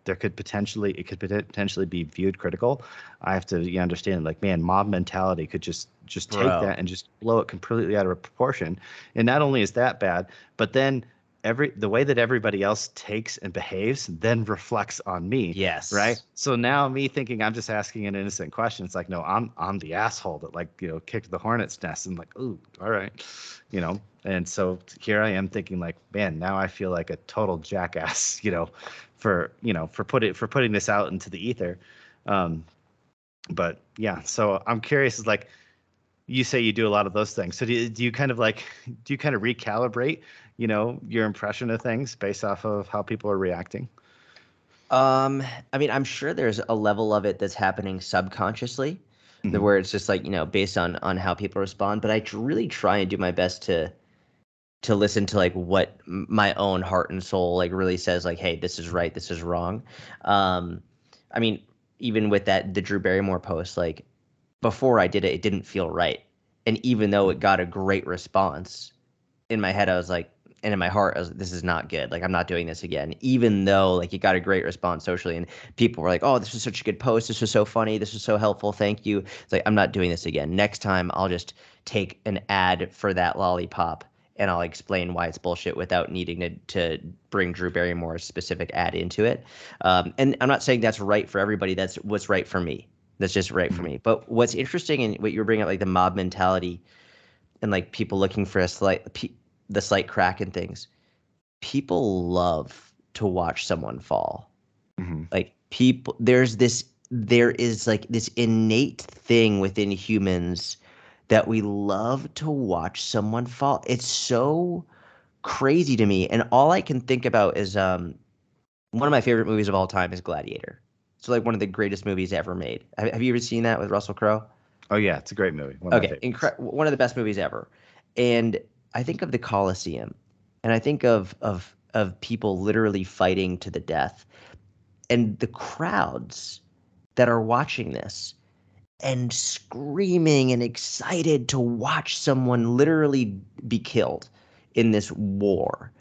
there could potentially it could potentially be viewed critical. I have to you understand like man, mob mentality could just just take Bro. that and just blow it completely out of proportion. And not only is that bad, but then every the way that everybody else takes and behaves then reflects on me. Yes. Right. So now me thinking I'm just asking an innocent question. It's like no, I'm I'm the asshole that like you know kicked the hornet's nest and like ooh all right, you know. And so here I am thinking like man, now I feel like a total jackass. You know, for you know for putting for putting this out into the ether. Um but yeah so i'm curious is like you say you do a lot of those things. So do you, do you kind of like do you kind of recalibrate you know your impression of things based off of how people are reacting? Um i mean i'm sure there's a level of it that's happening subconsciously mm-hmm. where it's just like you know based on on how people respond. But i really try and do my best to to listen to like what my own heart and soul like really says like hey this is right this is wrong um i mean even with that the drew barrymore post like before i did it it didn't feel right and even though it got a great response in my head i was like and in my heart, I was, this is not good. Like, I'm not doing this again. Even though, like, it got a great response socially, and people were like, "Oh, this was such a good post. This was so funny. This was so helpful. Thank you." It's like I'm not doing this again. Next time, I'll just take an ad for that lollipop and I'll explain why it's bullshit without needing to to bring Drew Barrymore's specific ad into it. Um, and I'm not saying that's right for everybody. That's what's right for me. That's just right for me. But what's interesting and what you're bringing up, like the mob mentality, and like people looking for a slight the slight crack in things. People love to watch someone fall. Mm-hmm. Like people, there's this. There is like this innate thing within humans that we love to watch someone fall. It's so crazy to me. And all I can think about is um, one of my favorite movies of all time is Gladiator. It's like one of the greatest movies ever made. Have, have you ever seen that with Russell Crowe? Oh yeah, it's a great movie. One okay, incre- one of the best movies ever. And I think of the Colosseum, and I think of of of people literally fighting to the death, and the crowds that are watching this and screaming and excited to watch someone literally be killed in this war.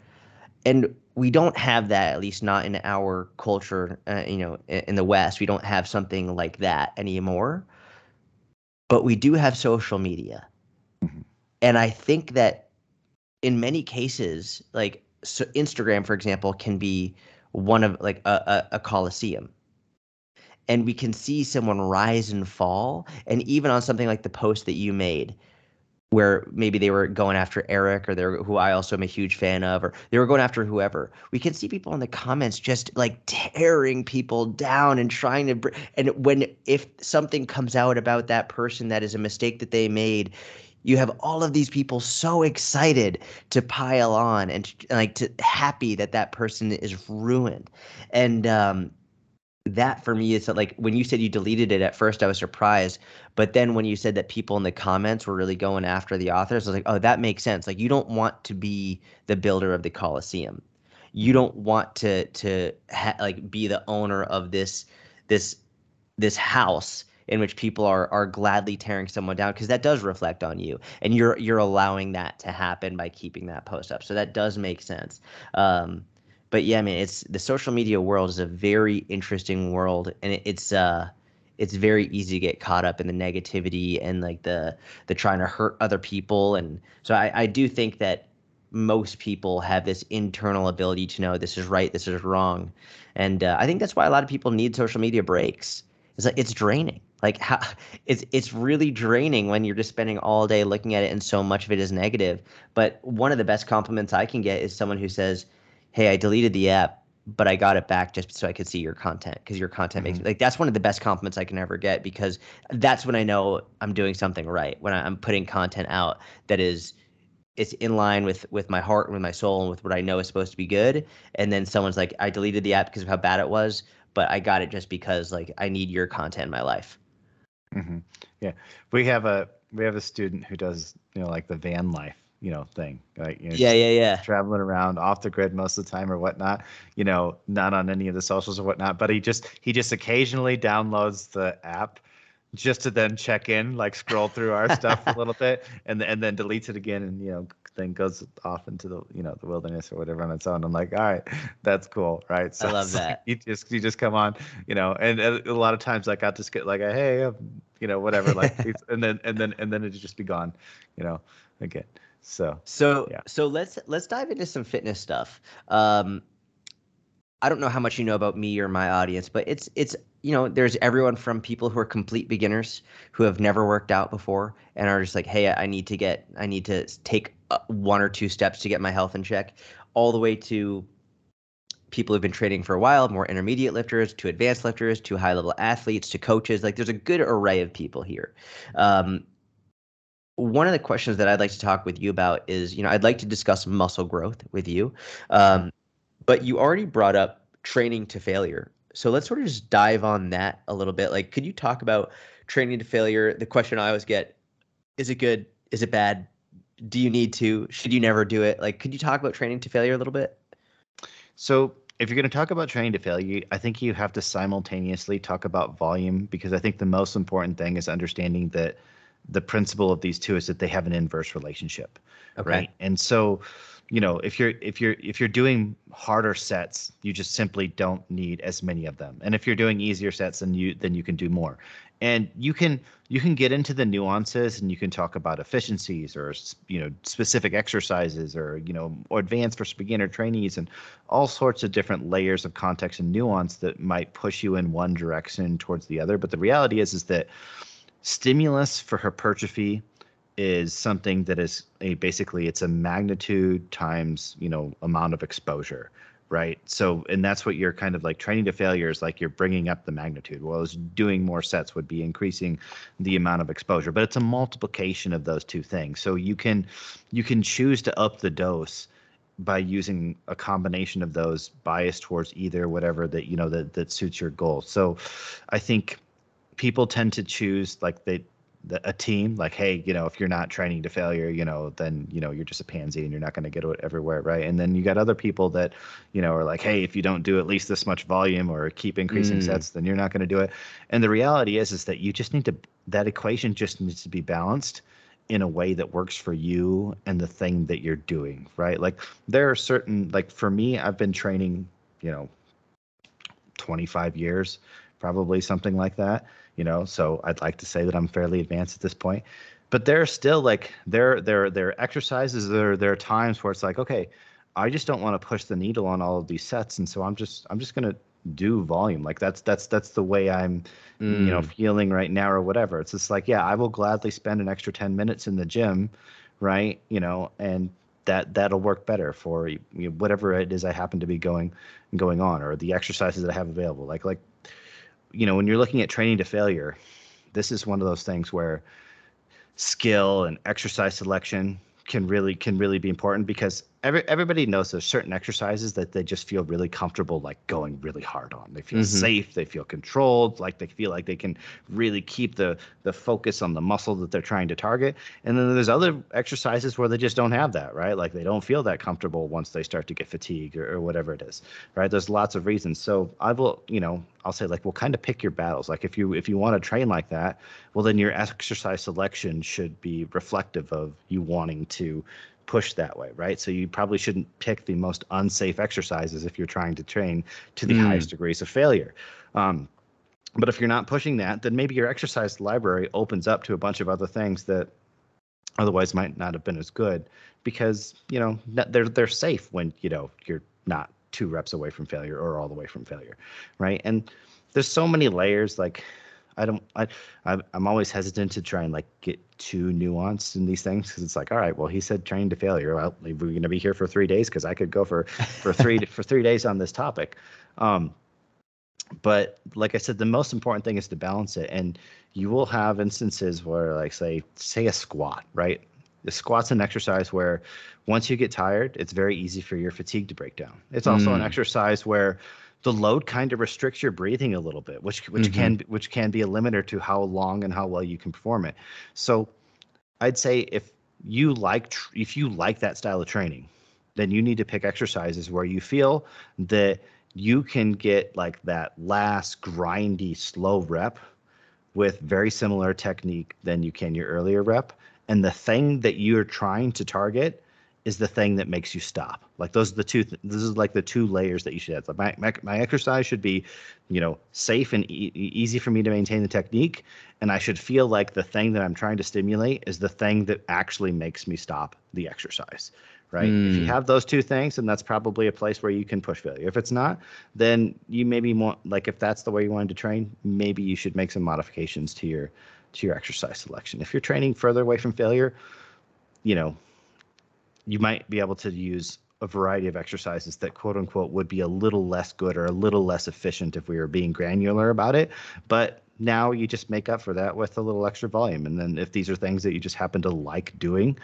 And we don't have that, at least not in our culture, uh, you know, in the West. We don't have something like that anymore. But we do have social media. Mm-hmm. And I think that in many cases, like so Instagram, for example, can be one of like a, a, a coliseum and we can see someone rise and fall and even on something like the post that you made where maybe they were going after Eric or they're who I also am a huge fan of, or they were going after whoever. We can see people in the comments just like tearing people down and trying to. Br- and when if something comes out about that person that is a mistake that they made, you have all of these people so excited to pile on and like to happy that that person is ruined, and um, that for me is that like when you said you deleted it at first i was surprised but then when you said that people in the comments were really going after the authors i was like oh that makes sense. Like you don't want to be the builder of the coliseum you don't want to to ha- like be the owner of this this this house in which people are are gladly tearing someone down because that does reflect on you and you're you're allowing that to happen by keeping that post up. So that does make sense. Um but yeah, I mean, it's the social media world is a very interesting world, and it, it's uh, it's very easy to get caught up in the negativity and like the the trying to hurt other people, and so I, I do think that most people have this internal ability to know this is right, this is wrong, and uh, I think that's why a lot of people need social media breaks. It's like it's draining. Like how it's it's really draining when you're just spending all day looking at it and so much of it is negative. But one of the best compliments I can get is someone who says hey, I deleted the app, but I got it back just so I could see your content because your content mm-hmm. makes like that's one of the best compliments I can ever get because that's when I know I'm doing something right when I'm putting content out that is it's in line with with my heart and with my soul and with what I know is supposed to be good. And then someone's like, I deleted the app because of how bad it was, but I got it just because like I need your content in my life. Mm-hmm. Yeah, we have a we have a student who does you know like the van life you know thing like you know, yeah yeah yeah. traveling around off the grid most of the time or whatnot you know not on any of the socials or whatnot but he just he just occasionally downloads the app just to then check in like scroll through our stuff a little bit and and then deletes it again and you know then goes off into the you know the wilderness or whatever on its own. I'm like all right that's cool right? So i love that. you just you just come on you know and, and a lot of times like i'll just get like a hey um, you know whatever like and then and then and then it just be gone you know again so so yeah. so let's let's dive into some fitness stuff. Um, I don't know how much you know about me or my audience, but it's it's you know there's everyone from people who are complete beginners who have never worked out before and are just like, hey, I need to get I need to take uh, one or two steps to get my health in check, all the way to people who've been training for a while, more intermediate lifters, to advanced lifters, to high level athletes, to coaches. Like there's a good array of people here. Um, one of the questions that I'd like to talk with you about is, you know, I'd like to discuss muscle growth with you, um, but you already brought up training to failure. So let's sort of just dive on that a little bit. Like, could you talk about training to failure? The question I always get: Is it good? Is it bad? Do you need to? Should you never do it? Like, could you talk about training to failure a little bit? So, if you're going to talk about training to failure, I think you have to simultaneously talk about volume because I think the most important thing is understanding that the principle of these two is that they have an inverse relationship okay. right? And so you know if you're if you're if you're doing harder sets you just simply don't need as many of them. And if you're doing easier sets then you then you can do more. And you can you can get into the nuances and you can talk about efficiencies or you know specific exercises or you know or advanced versus beginner trainees and all sorts of different layers of context and nuance that might push you in one direction towards the other. But the reality is is that stimulus for hypertrophy is something that is a basically it's a magnitude times you know amount of exposure right? So and that's what you're kind of like training to failure is like you're bringing up the magnitude. Well doing more sets would be increasing the amount of exposure but it's a multiplication of those two things. So you can you can choose to up the dose by using a combination of those biased towards either whatever that you know that that suits your goal. So i think people tend to choose like they the, a team like hey you know if you're not training to failure you know then you know you're just a pansy and you're not going to get it everywhere right? And then you got other people that you know are like hey if you don't do at least this much volume or keep increasing mm. sets then you're not going to do it. And the reality is is that you just need to that equation just needs to be balanced in a way that works for you and the thing that you're doing right? Like there are certain like for me i've been training you know 25 years probably something like that you know so i'd like to say that i'm fairly advanced at this point but there's still like there there there are exercises there there are times where it's like okay I just don't want to push the needle on all of these sets, and so I'm just I'm just gonna do volume. Like that's that's that's the way I'm, mm. you know, mm. feeling right now or whatever. It's just like yeah, I will gladly spend an extra ten minutes in the gym, right? You know, and that that'll work better for you know, whatever it is I happen to be going going on or the exercises that I have available. Like like you know, when you're looking at training to failure, this is one of those things where skill and exercise selection can really can really be important because every, everybody knows there's certain exercises that they just feel really comfortable like going really hard on. They feel mm-hmm. safe, they feel controlled, like they feel like they can really keep the the focus on the muscle that they're trying to target. And then there's other exercises where they just don't have that, right? Like they don't feel that comfortable once they start to get fatigued or, or whatever it is, right? There's lots of reasons. So I will, you know, I'll say like, well, kind of pick your battles. Like if you if you want to train like that, well, then your exercise selection should be reflective of you wanting to push that way, right? So you probably shouldn't pick the most unsafe exercises if you're trying to train to the mm. highest degrees of failure. Um, but if you're not pushing that, then maybe your exercise library opens up to a bunch of other things that otherwise might not have been as good because you know they're they're safe when you know you're not two reps away from failure or all the way from failure, right? And there's so many layers like I don't I I'm always hesitant to try and like get too nuanced in these things because it's like all right well he said train to failure. Well we're going to be here for three days because I could go for for three for three days on this topic. Um but like I said the most important thing is to balance it and you will have instances where like say say a squat right? The squat's an exercise where once you get tired it's very easy for your fatigue to break down. It's also mm. an exercise where the load kind of restricts your breathing a little bit, which which mm-hmm. can which can be a limiter to how long and how well you can perform it. So, I'd say if you like if you like that style of training, then you need to pick exercises where you feel that you can get like that last grindy slow rep with very similar technique than you can your earlier rep. And the thing that you're trying to target is the thing that makes you stop. Like those are the two. Th- this is like the two layers that you should have. Like my, my my exercise should be, you know, safe and e- easy for me to maintain the technique, and I should feel like the thing that I'm trying to stimulate is the thing that actually makes me stop the exercise. Right. Mm. If you hmm. have those two things, then that's probably a place where you can push failure. If it's not, then you maybe want like if that's the way you wanted to train, maybe you should make some modifications to your to your exercise selection. If you're training further away from failure, you know, you might be able to use a variety of exercises that quote unquote would be a little less good or a little less efficient if we were being granular about it. But now you just make up for that with a little extra volume. And then if these are things that you just happen to like doing,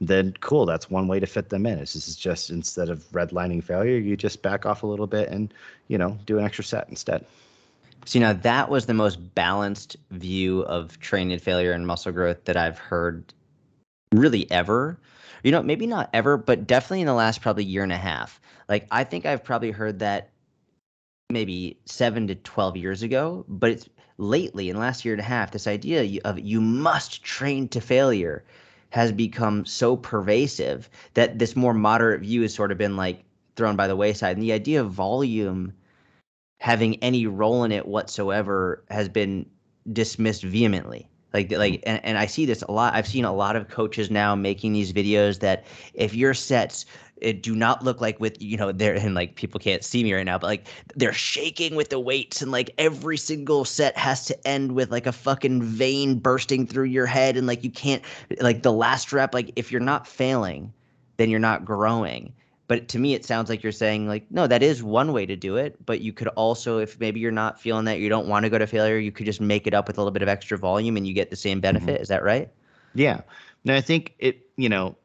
then cool, that's one way to fit them in. This is just instead of redlining failure, you just back off a little bit and, you know, do an extra set instead. So, you know, that was the most balanced view of training failure and muscle growth that I've heard really ever you know, maybe not ever, but definitely in the last probably year and a half. Like I think I've probably heard that maybe seven to 12 years ago, but it's lately in the last year and a half, this idea of you must train to failure has become so pervasive that this more moderate view has sort of been like thrown by the wayside. And the idea of volume having any role in it whatsoever has been dismissed vehemently. Like like mm-hmm. and, and I see this a lot. I've seen a lot of coaches now making these videos that if your sets it do not look like with you know they're and like people can't see me right now but like they're shaking with the weights and like every single set has to end with like a fucking vein bursting through your head and like you can't like the last rep like if you're not failing then you're not growing but to me, it sounds like you're saying like, no, that is one way to do it. But you could also, if maybe you're not feeling that, you don't want to go to failure, you could just make it up with a little bit of extra volume, and you get the same benefit. Mm-hmm. Is that right? Yeah. No, I think it. You know,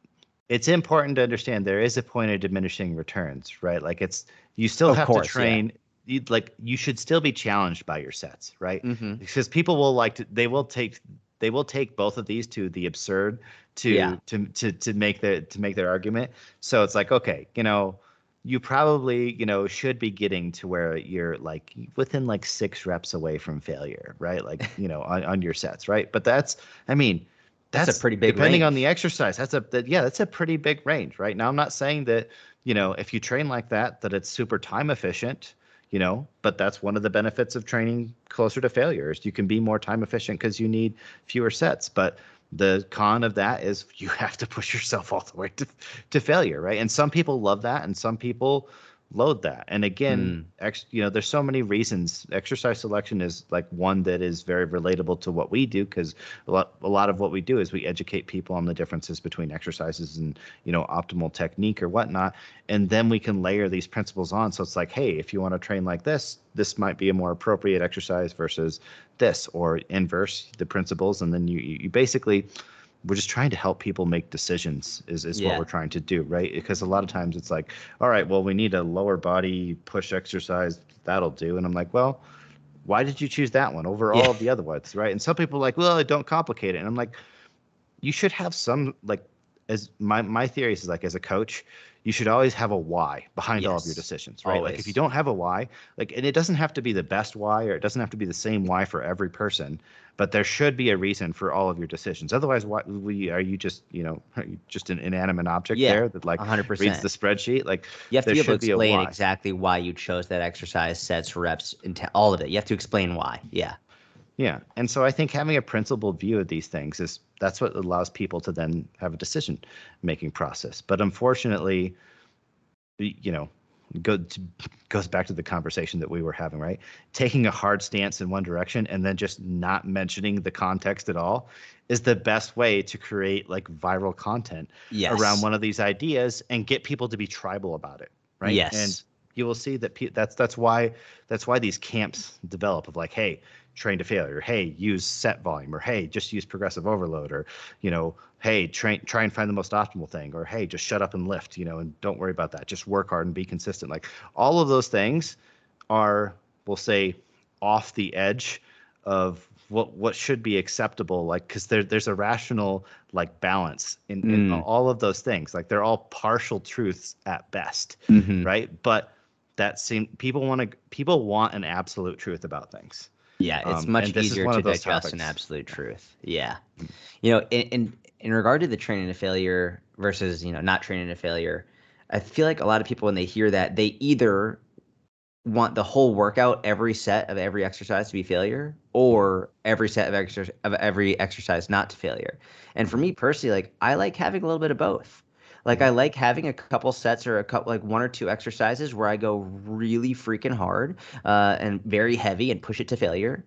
it's important to understand there is a point of diminishing returns, right? Like it's you still of have course, to train. Yeah. You, like you should still be challenged by your sets, right? Mm-hmm. Because people will like to, they will take they will take both of these to the absurd to yeah. to to to make the to make their argument. So it's like, okay, you know, you probably you know should be getting to where you're like within like six reps away from failure, right? Like you know on, on your sets, right? But that's, I mean, that's, that's a pretty big depending range. on the exercise. That's a that, yeah, that's a pretty big range, right? Now I'm not saying that you know if you train like that that it's super time efficient you know but that's one of the benefits of training closer to failures you can be more time efficient because you need fewer sets but the con of that is you have to push yourself all the way to, to failure, right? And some people love that, and some people load that. And again, mm. ex, you know, there's so many reasons. Exercise selection is like one that is very relatable to what we do because a lot, a lot of what we do is we educate people on the differences between exercises and you know optimal technique or whatnot, and then we can layer these principles on. So it's like, hey, if you want to train like this, this might be a more appropriate exercise versus this, or inverse the principles, and then you you basically we're just trying to help people make decisions is, is yeah. what we're trying to do right because a lot of times it's like all right well we need a lower body push exercise that'll do and i'm like well why did you choose that one over yeah. all of the other ones right and some people are like well don't complicate it and i'm like you should have some like as my my theory is like as a coach you should always have a why behind yes. all of your decisions, right? Always. Like if you don't have a why, like and it doesn't have to be the best why or it doesn't have to be the same why for every person, but there should be a reason for all of your decisions. Otherwise, why we are you just you know just an inanimate object yeah, there that like 100%. reads the spreadsheet? Like you have to be able to explain exactly why you chose that exercise, sets, reps, and all of it. You have to explain why. Yeah. Yeah. And so I think having a principled view of these things is that's what allows people to then have a decision making process. But unfortunately, you know, go to, goes back to the conversation that we were having, right? Taking a hard stance in one direction and then just not mentioning the context at all is the best way to create like viral content yes. around one of these ideas and get people to be tribal about it, right? Yes. And you will see that pe- that's that's why that's why these camps develop of like, hey, train to failure. Hey use set volume or hey just use progressive overload or you know hey train try and find the most optimal thing or hey just shut up and lift you know and don't worry about that. Just work hard and be consistent. Like all of those things are we'll say off the edge of what what should be acceptable like because there, there's a rational like balance in, mm. in all of those things. Like they're all partial truths at best mm-hmm. right? But that seem people want to people want an absolute truth about things yeah, it's um, much easier to digest topics. an absolute truth. Yeah. You know, in, in in regard to the training to failure versus, you know, not training to failure, I feel like a lot of people when they hear that, they either want the whole workout, every set of every exercise to be failure, or every set of exercise of every exercise not to failure. And for me personally, like I like having a little bit of both. Like I like having a couple sets or a couple like one or two exercises where I go really freaking hard uh, and very heavy and push it to failure.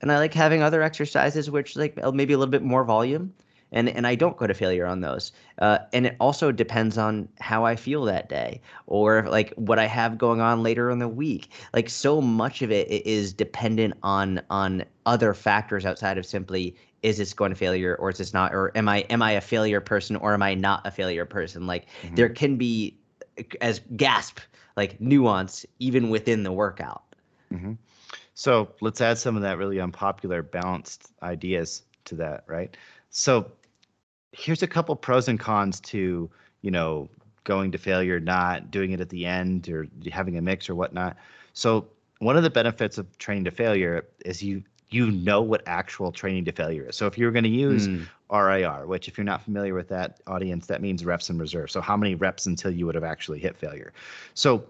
And I like having other exercises which like maybe a little bit more volume and and I don't go to failure on those. Uh, and it also depends on how I feel that day, or like what I have going on later in the week. Like so much of it is dependent on on other factors outside of simply is this going to failure or is this not, or am I am I a failure person or am I not a failure person? Like mm-hmm. there can be as gasp like nuance even within the workout. Mm-hmm. So let's add some of that really unpopular balanced ideas to that, right? So here's a couple pros and cons to you know going to failure, not doing it at the end, or having a mix or whatnot. So one of the benefits of training to failure is you you know what actual training to failure is. So if you're going to use mm. RIR, which if you're not familiar with that audience, that means reps in reserve. So how many reps until you would have actually hit failure? So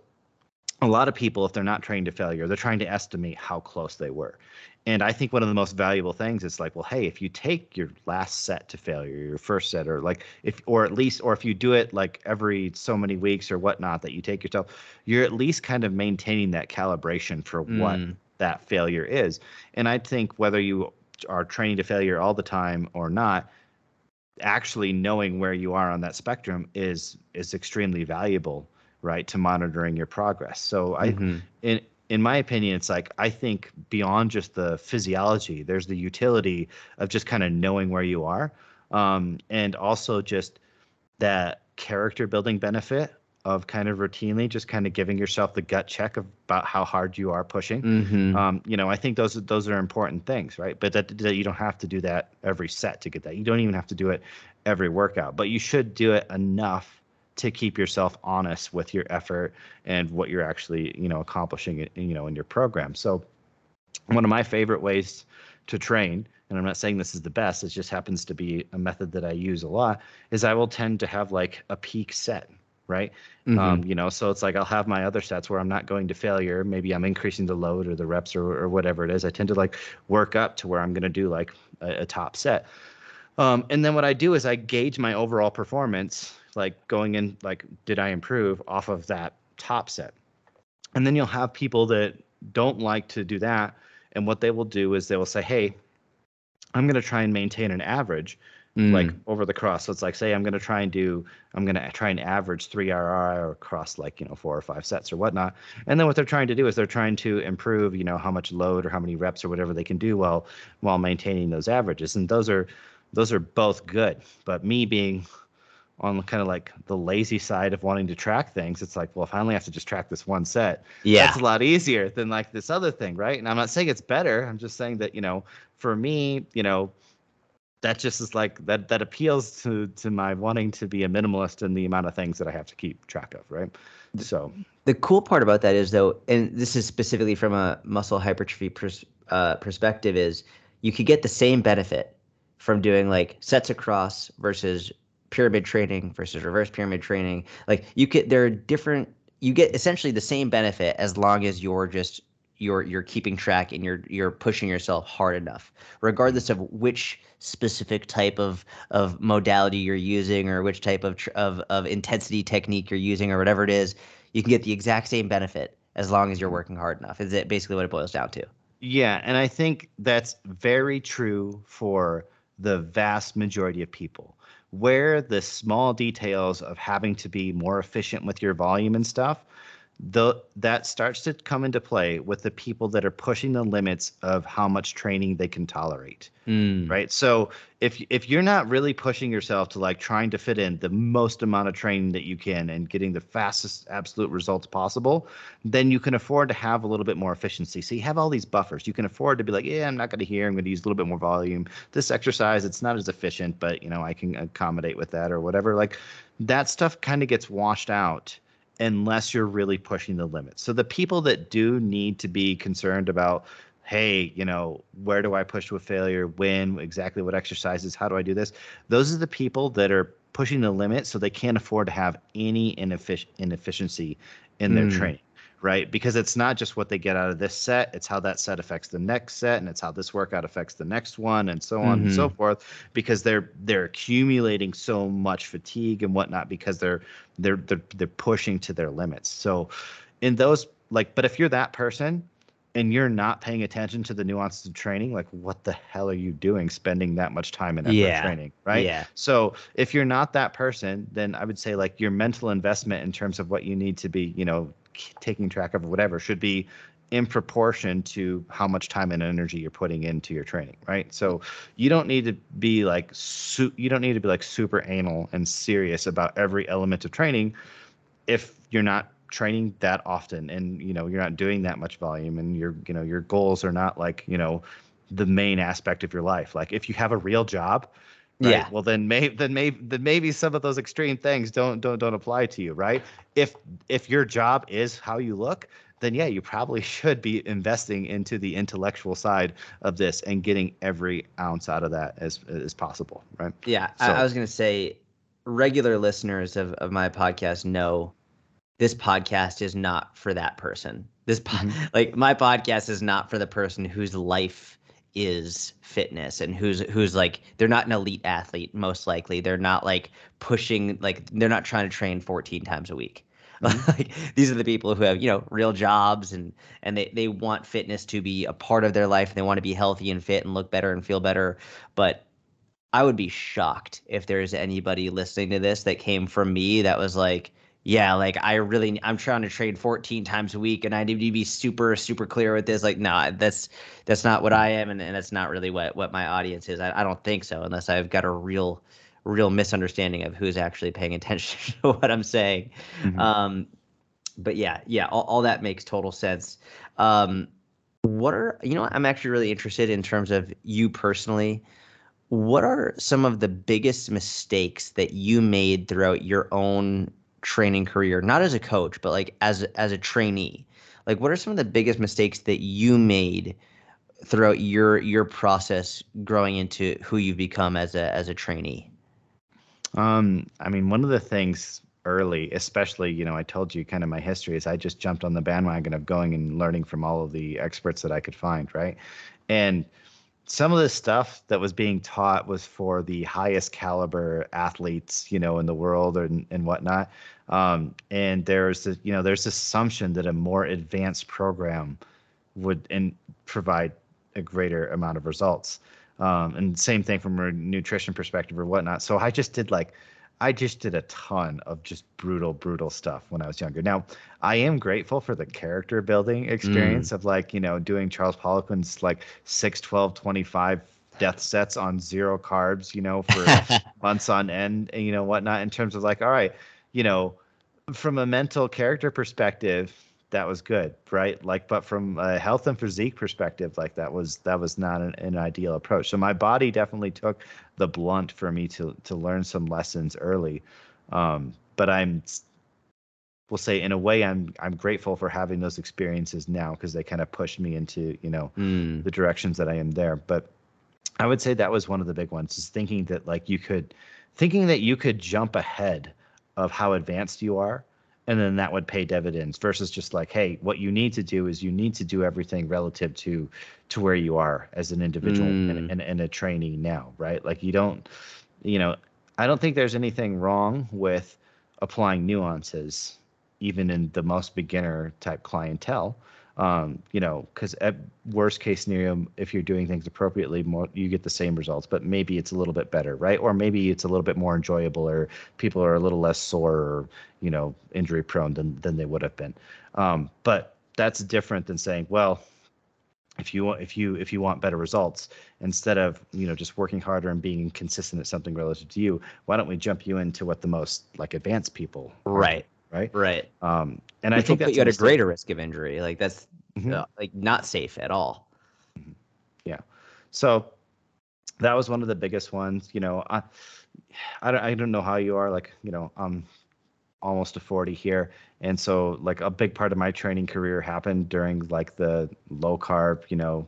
a lot of people, if they're not trained to failure, they're trying to estimate how close they were. And I think one of the most valuable things is like, well, hey, if you take your last set to failure, your first set, or like if, or at least, or if you do it like every so many weeks or whatnot, that you take yourself, you're at least kind of maintaining that calibration for mm. what that failure is. And I think whether you are training to failure all the time or not, actually knowing where you are on that spectrum is is extremely valuable right to monitoring your progress so i mm-hmm. in in my opinion it's like i think beyond just the physiology there's the utility of just kind of knowing where you are um, and also just that character building benefit of kind of routinely just kind of giving yourself the gut check about how hard you are pushing. Mm-hmm. Um, you know, I think those those are important things, right? But that, that you don't have to do that every set to get that. You don't even have to do it every workout, but you should do it enough to keep yourself honest with your effort and what you're actually, you know, accomplishing, you know, in your program. So, one of my favorite ways to train and I'm not saying this is the best, it just happens to be a method that I use a lot, is I will tend to have like a peak set, right? Mm-hmm. Um, you know, so it's like I'll have my other sets where I'm not going to failure. Maybe I'm increasing the load or the reps or, or whatever it is. I tend to like work up to where I'm going to do like a, a top set. Um, and then what I do is I gauge my overall performance, like going in, like, did I improve off of that top set? And then you'll have people that don't like to do that. And what they will do is they will say, hey, I'm going to try and maintain an average mm. like over the cross. So it's like, say, I'm going to try and do, I'm going to try and average three RI across like, you know, four or five sets or whatnot. And then what they're trying to do is they're trying to improve, you know, how much load or how many reps or whatever they can do while, while maintaining those averages. And those are, those are both good. But me being on kind of like the lazy side of wanting to track things, it's like, well, if I only have to just track this one set, yeah, that's a lot easier than like this other thing, right? And I'm not saying it's better. I'm just saying that you know, for me, you know, that just is like that that appeals to to my wanting to be a minimalist in the amount of things that I have to keep track of, right? So the cool part about that is though, and this is specifically from a muscle hypertrophy pers- uh, perspective, is you could get the same benefit from doing like sets across versus pyramid training versus reverse pyramid training. Like you could, there are different. You get essentially the same benefit as long as you're just you're you're keeping track and you're you're pushing yourself hard enough regardless of which specific type of of modality you're using or which type of of of intensity technique you're using or whatever it is you can get the exact same benefit as long as you're mm-hmm. working hard enough is it basically what it boils down to. Yeah and i think that's very true for the vast majority of people. Where the small details of having to be more efficient with your volume and stuff the that starts to come into play with the people that are pushing the limits of how much training they can tolerate mm. right? So if if you're not really pushing yourself to like trying to fit in the most amount of training that you can and getting the fastest absolute results possible then you can afford to have a little bit more efficiency. So you have all these buffers. You can afford to be like yeah i'm not going to hear i'm going to use a little bit more volume. This exercise it's not as efficient but you know i can accommodate with that or whatever. Like that stuff kind of gets washed out unless you're really pushing the limits. So the people that do need to be concerned about, hey, you know, where do I push to a failure? When? Exactly what exercises? How do I do this? Those are the people that are pushing the limit so they can't afford to have any ineffic- inefficiency in their mm. training right? Because it's not just what they get out of this set, it's how that set affects the next set and it's how this workout affects the next one and so on mm-hmm. and so mm-hmm. forth because they're they're accumulating so much fatigue and whatnot because they're they're they're, they're pushing to their limits. So in those like but if you're that person and you're not paying attention to the nuances of training, like what the hell are you doing spending that much time and effort yeah. training, right? Yeah. So if you're not that person, then I would say like your mental investment in terms of what you need to be, you know, taking track of whatever should be in proportion to how much time and energy you're putting into your training, right? So you don't need to be like su- you don't need to be like super anal and serious about every element of training if you're not training that often and you know you're not doing that much volume and your you know your goals are not like you know the main aspect of your life. Like if you have a real job, Right? Yeah. Well, then maybe then maybe then maybe some of those extreme things don't don't don't apply to you, right? If if your job is how you look, then yeah, you probably should be investing into the intellectual side of this and getting every ounce out of that as as possible, right? Yeah, so, I, I was gonna say, regular listeners of of my podcast know this podcast is not for that person. This po- mm-hmm. like my podcast is not for the person whose life is fitness and who's who's like they're not an elite athlete most likely. They're not like pushing like they're not trying to train 14 times a week. Mm-hmm. like these are the people who have you know real jobs and and they they want fitness to be a part of their life and they want to be healthy and fit and look better and feel better. But i would be shocked if there's anybody listening to this that came from me that was like yeah, like I really, I'm trying to trade 14 times a week, and I need to be super, super clear with this. Like, no, nah, that's that's not what I am, and, and that's not really what what my audience is. I, I don't think so, unless I've got a real, real misunderstanding of who's actually paying attention to what I'm saying. Mm-hmm. Um, but yeah, yeah, all, all that makes total sense. Um, what are you know? I'm actually really interested in terms of you personally. What are some of the biggest mistakes that you made throughout your own training career, not as a coach, but like as as a trainee? Like what are some of the biggest mistakes that you made throughout your your process growing into who you've become as a as a trainee? Um, I mean, one of the things early, especially, you know, I told you kind of my history is I just jumped on the bandwagon of going and learning from all of the experts that I could find, right? And some of the stuff that was being taught was for the highest caliber athletes, you know, in the world and, and whatnot. Um, and there's the, you know, there's assumption that a more advanced program would and provide a greater amount of results. Um, and same thing from a nutrition perspective or whatnot. So I just did like I just did a ton of just brutal, brutal stuff when I was younger. Now, I am grateful for the character building experience mm. of like, you know, doing Charles Poliquin's like 6, 12, 25 death sets on zero carbs, you know, for months on end, and, you know, whatnot, in terms of like, all right, you know, from a mental character perspective, that was good, right? Like, but from a health and physique perspective, like that was that was not an, an, ideal approach. So my body definitely took the blunt for me to to learn some lessons early. Um, but I'm, we'll say, in a way, I'm I'm grateful for having those experiences now because they kind of pushed me into you know mm. the directions that I am there. But I would say that was one of the big ones, is thinking that like you could, thinking that you could jump ahead of how advanced you are and then that would pay dividends versus just like hey what you need to do is you need to do everything relative to to where you are as an individual mm. and, and, and a trainee now right like you don't you know i don't think there's anything wrong with applying nuances even in the most beginner type clientele um, you know, because at worst case scenario, if you're doing things appropriately, more you get the same results, but maybe it's a little bit better, right? Or maybe it's a little bit more enjoyable, or people are a little less sore, or you know, injury prone than than they would have been. Um, but that's different than saying, well, if you want if you if you want better results instead of you know just working harder and being consistent at something relative to you why don't we jump you into what the most like advanced people right right? Right. Um, and Which I think that you at a greater risk of injury. Like that's mm-hmm. uh, like not safe at all. Mm-hmm. Yeah. So that was one of the biggest ones. You know, I, I don't, I don't know how you are. Like, you know, I'm almost to 40 here, and so like a big part of my training career happened during like the low carb, you know,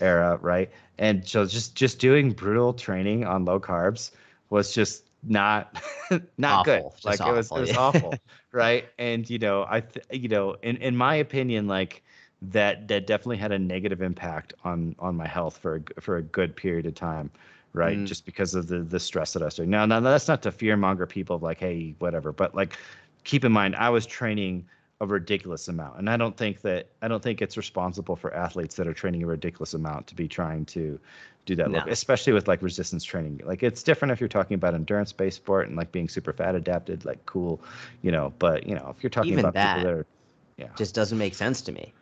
era, right? And so just just doing brutal training on low carbs was just not not awful, good. Like awful, it was it was awful, right? And you know, I th- you know, in in my opinion, like that that definitely had a negative impact on on my health for a, for a good period of time, right? Mm. Just because of the the stress that I was doing. Now, now that's not to fear monger people like, hey, whatever, but like keep in mind, I was training a ridiculous amount, and I don't think that I don't think it's responsible for athletes that are training a ridiculous amount to be trying to do that, no. look, especially with like resistance training. Like it's different if you're talking about endurance based sport and like being super fat adapted, like cool, you know. But you know, if you're talking Even about that people that are, yeah, just doesn't make sense to me.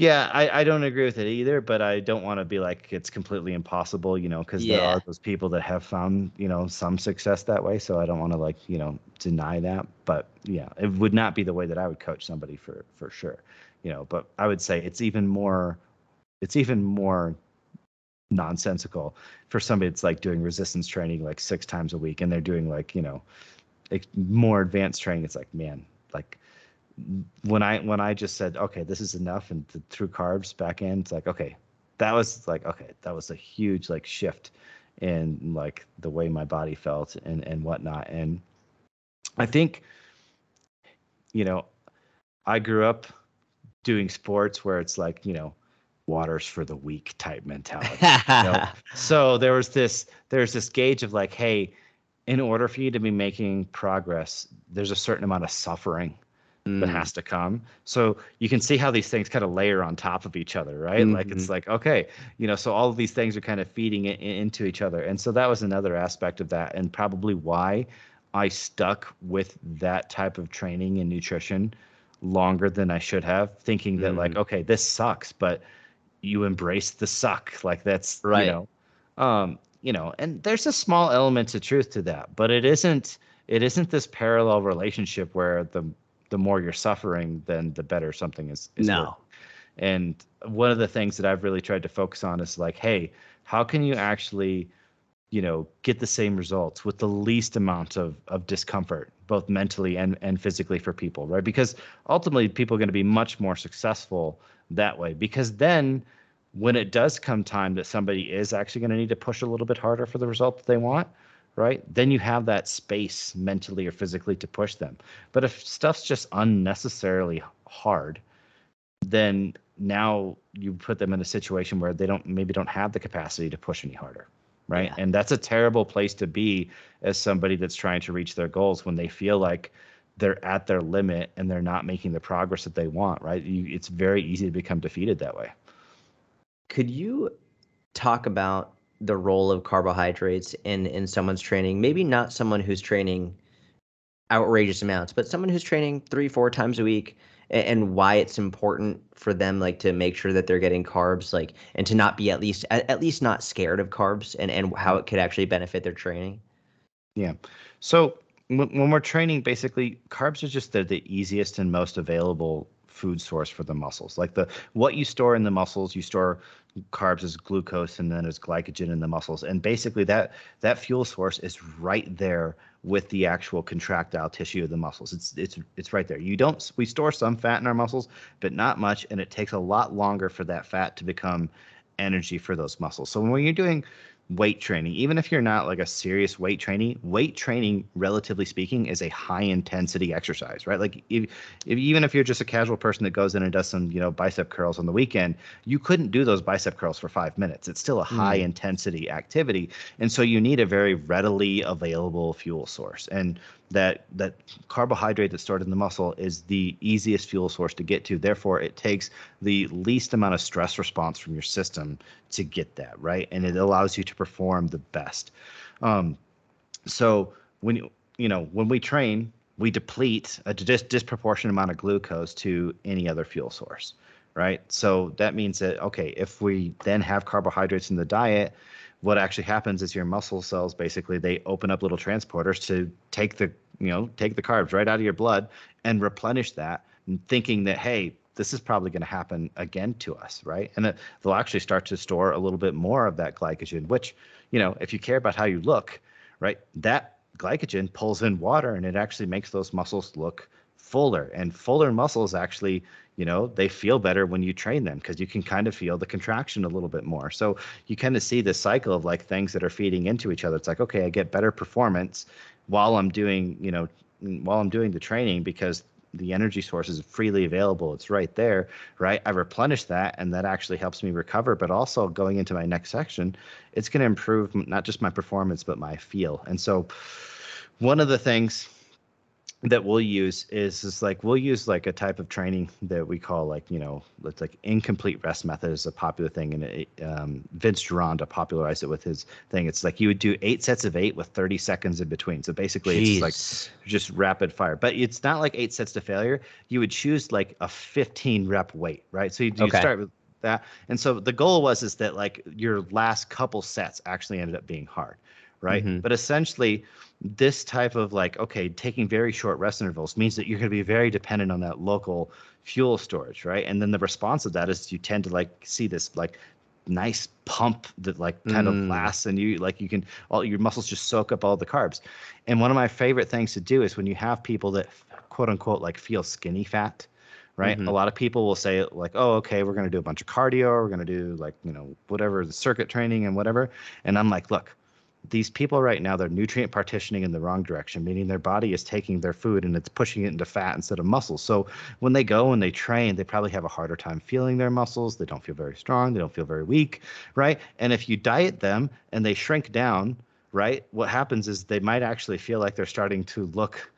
Yeah, I, I don't agree with it either, but I don't want to be like it's completely impossible, you know, because yeah. there are those people that have found, you know, some success that way. So I don't want to like, you know, deny that. But yeah, it would not be the way that I would coach somebody for for sure, you know. But I would say it's even more, it's even more nonsensical for somebody that's like doing resistance training like six times a week and they're doing like you know like more advanced training it's like man like when i when i just said okay this is enough and the, threw carbs back in it's like okay that was like okay that was a huge like shift in like the way my body felt and and whatnot and i think you know i grew up doing sports where it's like you know waters for the weak type mentality. you know? So there was this there's this gauge of like, hey, in order for you to be making progress, there's a certain amount of suffering mm. that has to come. So you can see how these things kind of layer on top of each other, right? Mm-hmm. Like it's mm-hmm. like, okay, you know, so all of these things are kind of feeding it into each other. And so that was another aspect of that and probably why I stuck with that type of training and nutrition longer than I should have, thinking that mm. like, okay, this sucks, but you embrace the suck. Like that's right. You know, um, you know, and there's a small element of truth to that, but it isn't. It isn't this parallel relationship where the the more you're suffering, then the better something is. is no. Working. And one of the things that I've really tried to focus on is like, hey, how can you actually, you know, get the same results with the least amount of of discomfort, both mentally and and physically for people, right? Because ultimately, people are going to be much more successful that way because then when it does come time that somebody is actually going to need to push a little bit harder for the result that they want right? Then you have that space mentally or physically to push them. But if stuff's just unnecessarily hard then now you put them in a situation where they don't maybe don't have the capacity to push any harder right? Yeah. and that's a terrible place to be as somebody that's trying to reach their goals when they feel like they're at their limit and they're not making the progress that they want right? You, it's very easy to become defeated that way. Could you talk about the role of carbohydrates in in someone's training. Maybe not someone who's training outrageous amounts but someone who's training three four times a week and why it's important for them like to make sure that they're getting carbs like and to not be at least at, at least not scared of carbs and and how it could actually benefit their training. Yeah. So when, when we're training basically carbs are just the, the easiest and most available food source for the muscles. Like the what you store in the muscles you store carbs as glucose and then as glycogen in the muscles. And basically that that fuel source is right there with the actual contractile tissue of the muscles. It's it's it's right there. You don't we store some fat in our muscles but not much and it takes a lot longer for that fat to become energy for those muscles. So when you're doing weight training, even if you're not like a serious weight training, weight training, relatively speaking, is a high intensity exercise, right? Like if, if, even if you're just a casual person that goes in and does some, you know, bicep curls on the weekend, you couldn't do those bicep curls for five minutes. It's still a high mm. intensity activity. And so you need a very readily available fuel source. And that that carbohydrate that's stored in the muscle is the easiest fuel source to get to. Therefore, it takes the least amount of stress response from your system to get that right, and it allows you to perform the best. Um, so when you you know when we train, we deplete a dis- disproportionate amount of glucose to any other fuel source, right? So that means that okay, if we then have carbohydrates in the diet what actually happens is your muscle cells basically they open up little transporters to take the you know take the carbs right out of your blood and replenish that thinking that hey this is probably going to happen again to us right? And they'll actually start to store a little bit more of that glycogen which you know if you care about how you look right that glycogen pulls in water and it actually makes those muscles look fuller. And fuller muscles actually you know they feel better when you train them because you can kind of feel the contraction a little bit more. So you kind of see this cycle of like things that are feeding into each other. It's like okay i get better performance while i'm doing you know while i'm doing the training because the energy source is freely available it's right there right? I replenish that and that actually helps me recover but also going into my next section it's going to improve not just my performance but my feel. And so one of the things that we'll use is is like we'll use like a type of training that we call like you know it's like incomplete rest method is a popular thing and it, um, Vince Gironda popularized it with his thing. It's like you would do eight sets of eight with 30 seconds in between. So basically Jeez. it's like just rapid fire, but it's not like eight sets to failure. You would choose like a 15 rep weight, right? So you, you okay. start with that, and so the goal was is that like your last couple sets actually ended up being hard right? Mm-hmm. But essentially, this type of like, okay, taking very short rest intervals means that you're going to be very dependent on that local fuel storage, right? And then the response of that is you tend to like see this like nice pump that like kind mm. of lasts and you like you can all your muscles just soak up all the carbs and one of my favorite things to do is when you have people that quote unquote like feel skinny fat right mm-hmm. a lot of people will say like oh okay we're going to do a bunch of cardio we're going to do like you know whatever the circuit training and whatever and i'm like look these people right now they're nutrient partitioning in the wrong direction meaning their body is taking their food and it's pushing it into fat instead of muscle so when they go and they train they probably have a harder time feeling their muscles. They don't feel very strong. They don't feel very weak right? And if you diet them and they shrink down right what happens is they might actually feel like they're starting to look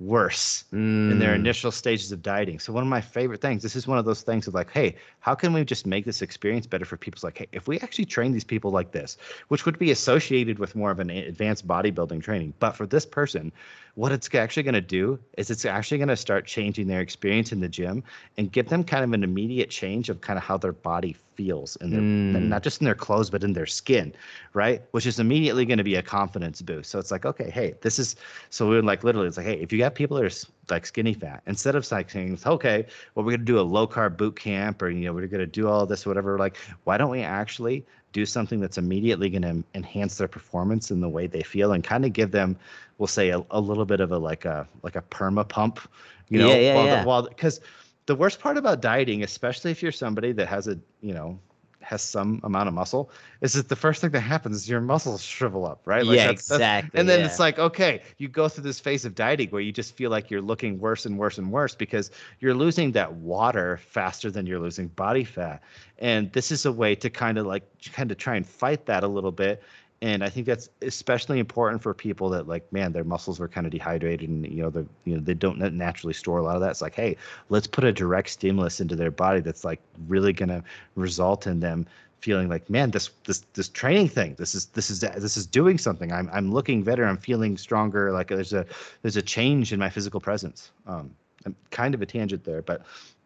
worse mm. in their mm. initial stages of dieting. So one of my favorite things, this is one of those things of like, hey, how can we just make this experience better for people? It's like, hey, if we actually train these people like this, which would be associated with more of an advanced bodybuilding training, but for this person, what it's actually going to do is it's actually going to start changing their experience in the gym and give them kind of an immediate change of kind of how their body feels and mm. not just in their clothes but in their skin right which is immediately going to be a confidence boost so it's like okay hey this is so we're like literally it's like hey if you got people that are like skinny fat instead of like saying okay well we're going to do a low carb boot camp or you know we're going to do all this or whatever like why don't we actually do something that's immediately going to enhance their performance in the way they feel and kind of give them we'll say a, a little bit of a like a like a perma pump you know yeah, yeah, while yeah. while because the worst part about dieting especially if you're somebody that has a you know has some amount of muscle is that the first thing that happens is your muscles shrivel up, right? Like yeah, that's, that's, exactly. and then yeah. it's like, okay, you go through this phase of dieting where you just feel like you're looking worse and worse and worse because you're losing that water faster than you're losing body fat. And this is a way to kind of like kind of try and fight that a little bit and I think that's especially important for people that like, man, their muscles are kind of dehydrated, and you know, they you know they don't naturally store a lot of that. It's like, hey, let's put a direct stimulus into their body that's like really gonna result in them feeling like, man, this this this training thing, this is this is this is doing something. I'm I'm looking better. I'm feeling stronger. Like there's a there's a change in my physical presence. Um, I'm kind of a tangent there, but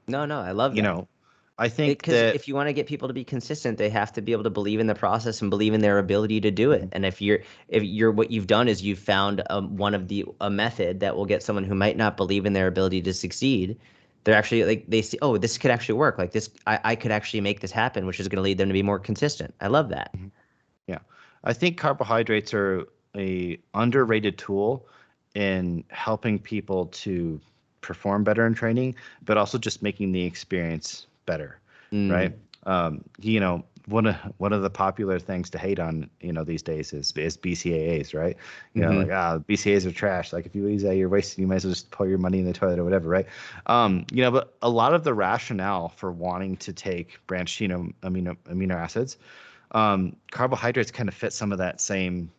no, no, I love you that. know I think because that if you want to get people to be consistent, they have to be able to believe in the process and believe in their ability to do it. Mhm. And if you're if you're what you've done is you've found um, one of the a method that will get someone who might not believe in their ability to succeed. They're actually like they see, oh, this could actually work. Like this, I, I could actually make this happen, which is going to lead them to be more consistent. I love that. Yeah, I think carbohydrates are a underrated tool in helping people to perform better in training, but also just making the experience better, Mm, right? Um, you know, one of one of the popular things to hate on, you know, these days is is BCAAs, right? You know, Mhm. like ah, BCAAs are trash. Like if you use that, you're wasting. You might as well just pour your money in the toilet or whatever, right? Um, you know, but a lot of the rationale for wanting to take branched amino amino, amino acids um, carbohydrates kind of fit some of that same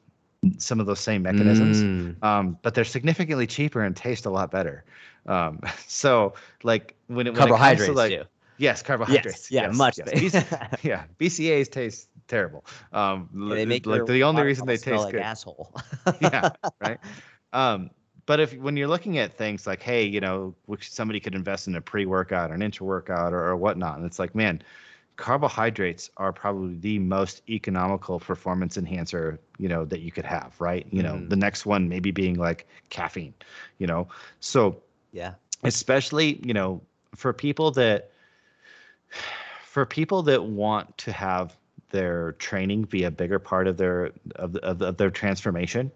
some of those same mechanisms mm, um, but they're significantly cheaper and taste a lot better um, so like when it, when it comes to like too. Yes carbohydrates yeah, yes, much yes. BC yeah BCAAs taste terrible um, Yeah, they make like the only reason they taste like good asshole. yeah right um but if when you're looking at things like hey you know which somebody could invest in a pre-workout or an intra-workout or, or whatnot and it's like man carbohydrates are probably the most economical performance enhancer you know that you could have right you know Mhm. the next one maybe being like caffeine you know so yeah. especially you know for people that for people that want to have their training be a bigger part of their of, of, of their transformation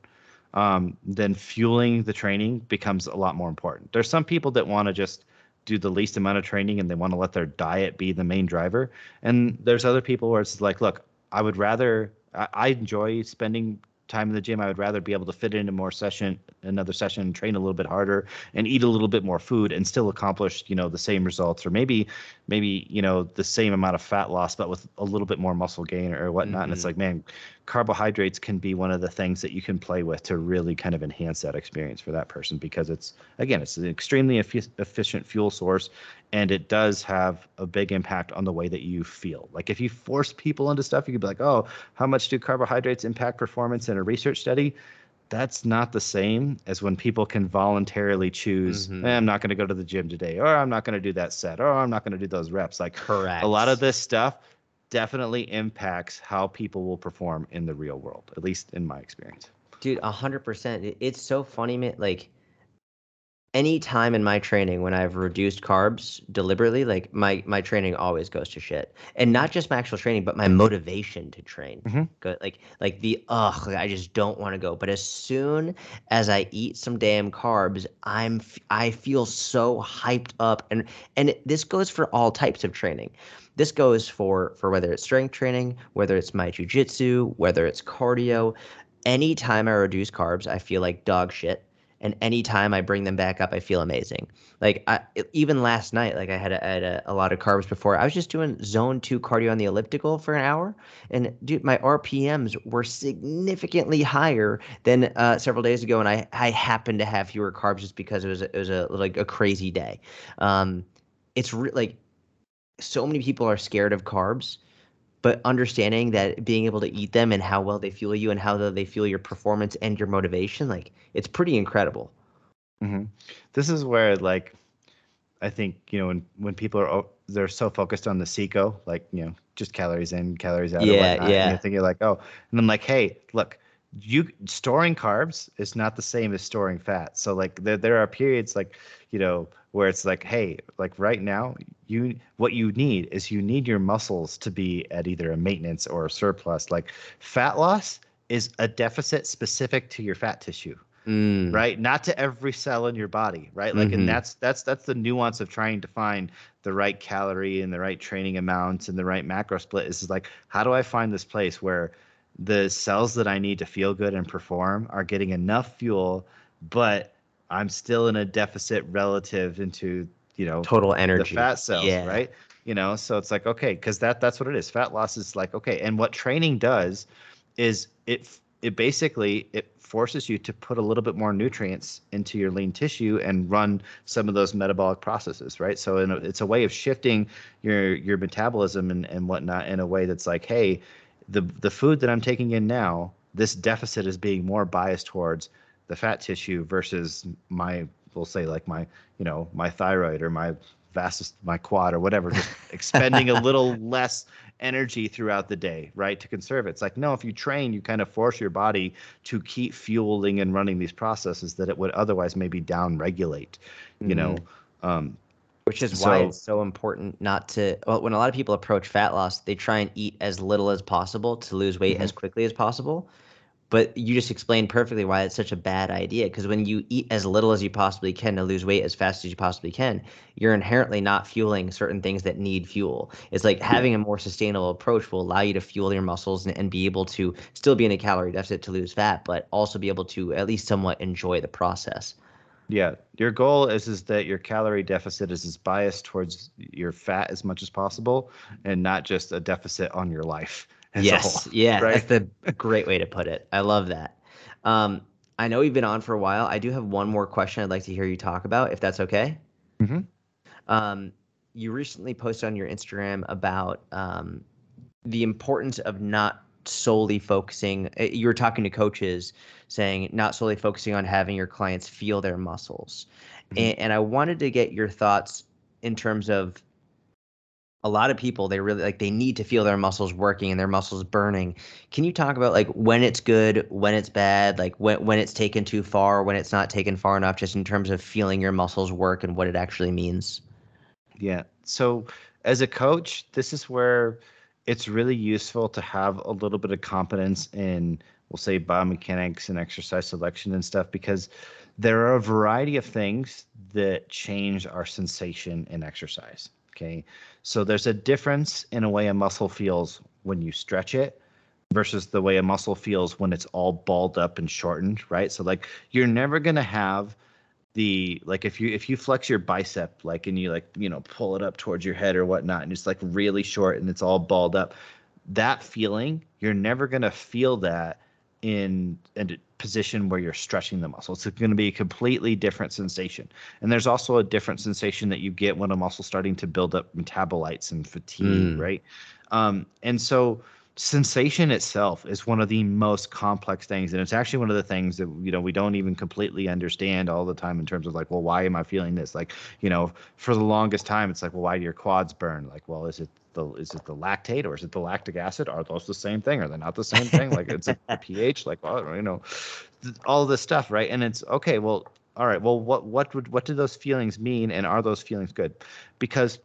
um, then fueling the training becomes a lot more important. There's some people that want to just do the least amount of training and they want to let their diet be the main driver. And there's other people where it's like look i would rather i, I enjoy spending time in the gym i would rather be able to fit into more session another session train a little bit harder and eat a little bit more food and still accomplish you know the same results or maybe maybe you know the same amount of fat loss but with a little bit more muscle gain or whatnot and it's Mhm. like man carbohydrates can be one of the things that you can play with to really kind of enhance that experience for that person because it's again it's an extremely effi- efficient fuel source and it does have a big impact on the way that you feel like if you force people into stuff you could be like oh how much do carbohydrates impact performance in a research study that's not the same as when people can voluntarily choose Mhm. "Eh, i'm not going to go to the gym today or i'm not going to do that set or i'm not going to do those reps like Correct. a lot of this stuff definitely impacts how people will perform in the real world at least in my experience Dude, a hundred percent. It's so funny, man. Like any time in my training when I've reduced carbs deliberately, like my my training always goes to shit. And not just my actual training, but my motivation to train. Mhm. Go, like like the ugh, like, I just don't want to go. But as soon as I eat some damn carbs, I'm I feel so hyped up. And and it- this goes for all types of training. This goes for for whether it's strength training, whether it's my jujitsu, whether it's cardio anytime I reduce carbs, I feel like dog shit. And anytime I bring them back up, I feel amazing. Like I, even last night, like I had, a, I had a, a lot of carbs before. I was just doing zone two cardio on the elliptical for an hour, and dude, my RPMs were significantly higher than uh, several days ago. And I, I happened to have fewer carbs just because it was, it was a like a crazy day. Um, it's re- like so many people are scared of carbs but understanding that being able to eat them and how well they fuel you and how they fuel your performance and your motivation like it's pretty incredible hmm This is where like I think you know when when people are they're so focused on the CICO, like you know just calories in, calories out. Yeah, whatnot, yeah. And you're thinking like, oh, and I'm like, hey, look, you storing carbs is not the same as storing fat. So like there there are periods like you know where it's like, hey, like right now you what you need is you need your muscles to be at either a maintenance or a surplus. Like fat loss is a deficit specific to your fat tissue Mm, right not to every cell in your body right like Mhm. and that's that's that's the nuance of trying to find the right calorie and the right training amounts and the right macro split is like how do I find this place where the cells that I need to feel good and perform are getting enough fuel, but I'm still in a deficit relative into you know total energy the fat cells, yeah. right? You know, so it's like okay, because that that's what it is. Fat loss is like okay, and what training does is it it basically it forces you to put a little bit more nutrients into your lean tissue and run some of those metabolic processes, right? So a, it's a way of shifting your your metabolism and, and whatnot in a way that's like, hey, the the food that I'm taking in now, this deficit is being more biased towards the fat tissue versus my we'll say like my you know my thyroid or my vastus my quad or whatever just expending a little less energy throughout the day right to conserve it it's like no if you train you kind of force your body to keep fueling and running these processes that it would otherwise maybe down regulate you mm-hmm. know um, which is so, why it's so important not to well, when a lot of people approach fat loss they try and eat as little as possible to lose weight mm-hmm. as quickly as possible but you just explained perfectly why it's such a bad idea because when you eat as little as you possibly can to lose weight as fast as you possibly can you're inherently not fueling certain things that need fuel. It's like having a more sustainable approach will allow you to fuel your muscles and, and be able to still be in a calorie deficit to lose fat but also be able to at least somewhat enjoy the process. Yeah, your goal is is that your calorie deficit is as biased towards your fat as much as possible, and not just a deficit on your life yes, yeah, right? that's the great way to put it. I love that. Um, I know you've been on for a while. I do have one more question I'd like to hear you talk about, if that's okay. Mm-hmm. Um, you recently posted on your Instagram about um, the importance of not solely focusing. Eh, you were talking to coaches saying not solely focusing on having your clients feel their muscles, mm-hmm. and, and I wanted to get your thoughts in terms of a lot of people they really like they need to feel their muscles working and their muscles burning. Can you talk about like when it's good when it's bad like when, when it's taken too far when it's not taken far enough just in terms of feeling your muscles work and what it actually means? Yeah. So as a coach this is where it's really useful to have a little bit of competence in we'll say biomechanics and exercise selection and stuff because there are a variety of things that change our sensation in exercise Okay. So there's a difference in a way a muscle feels when you stretch it versus the way a muscle feels when it's all balled up and shortened, right? So like you're never going to have the like if you if you flex your bicep like and you like you know pull it up towards your head or whatnot and it's like really short and it's all balled up that feeling you're never going to feel that in a position where you're stretching the muscle. It's going to be a completely different sensation. And there's also a different sensation that you get when a muscle's starting to build up metabolites and fatigue, mm. right? Um, and so sensation itself is one of the most complex things and it's actually one of the things that you know we don't even completely understand all the time in terms of like well why am i feeling this like you know for the longest time it's like well why do your quads burn like well is it the is it the lactate or is it the lactic acid are those the same thing are they not the same thing like it's a ph like well you know all this stuff right and it's okay well all right well what what would what do those feelings mean and are those feelings good because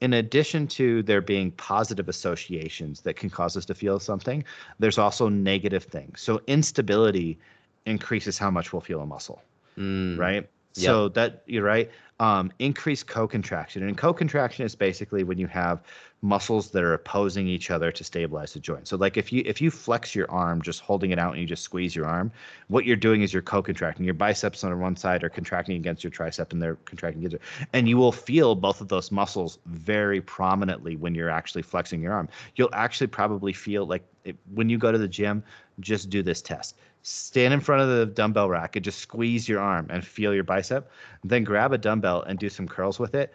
in addition to there being positive associations that can cause us to feel something, there's also negative things. So instability increases how much we'll feel a muscle, mm. right? Yep. So that you're right. Um, increased co-contraction, and co-contraction is basically when you have muscles that are opposing each other to stabilize the joint. So like if you if you flex your arm just holding it out and you just squeeze your arm, what you're doing is you're co-contracting. Your biceps on one side are contracting against your tricep and they're contracting against it. And you will feel both of those muscles very prominently when you're actually flexing your arm. You'll actually probably feel like it, when you go to the gym, just do this test. Stand in front of the dumbbell rack and just squeeze your arm and feel your bicep. Then grab a dumbbell and do some curls with it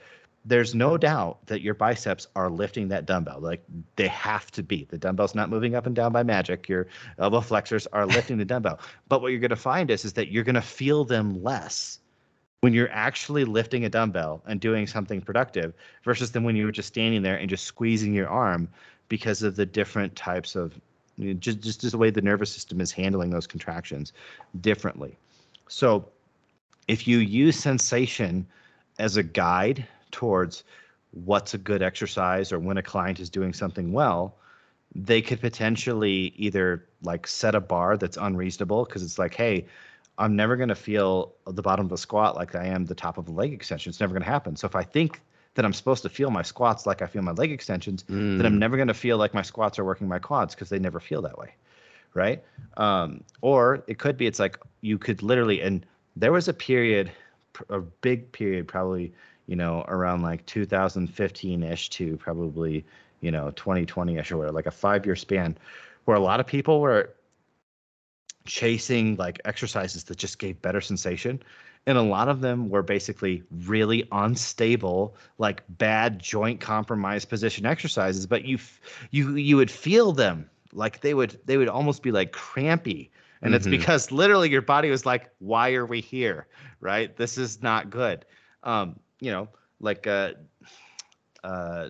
there's no doubt that your biceps are lifting that dumbbell. Like they have to be. The dumbbell's not moving up and down by magic. Your elbow flexors are lifting the dumbbell. But what you're going to find is, is that you're going to feel them less when you're actually lifting a dumbbell and doing something productive versus than when you were just standing there and just squeezing your arm because of the different types of you know, just, just just the way the nervous system is handling those contractions differently. So if you use sensation as a guide towards what's a good exercise or when a client is doing something well, they could potentially either like set a bar that's unreasonable because it's like, hey, I'm never going to feel the bottom of the squat like I am the top of a leg extension. It's never going to happen. So if I think that I'm supposed to feel my squats like I feel my leg extensions, Mm. then I'm never going to feel like my squats are working my quads because they never feel that way. Right. Um, or it could be it's like you could literally, and there was a period, a big period, probably, you know, around like 2015 ish to probably, you know, 2020 ish or whatever, like a five year span where a lot of people were chasing like exercises that just gave better sensation. And a lot of them were basically really unstable like bad joint compromise position exercises but you f- you you would feel them. Like they would they would almost be like crampy. And it's Mhm. because literally your body was like why are we here? Right? This is not good. Um you know like uh uh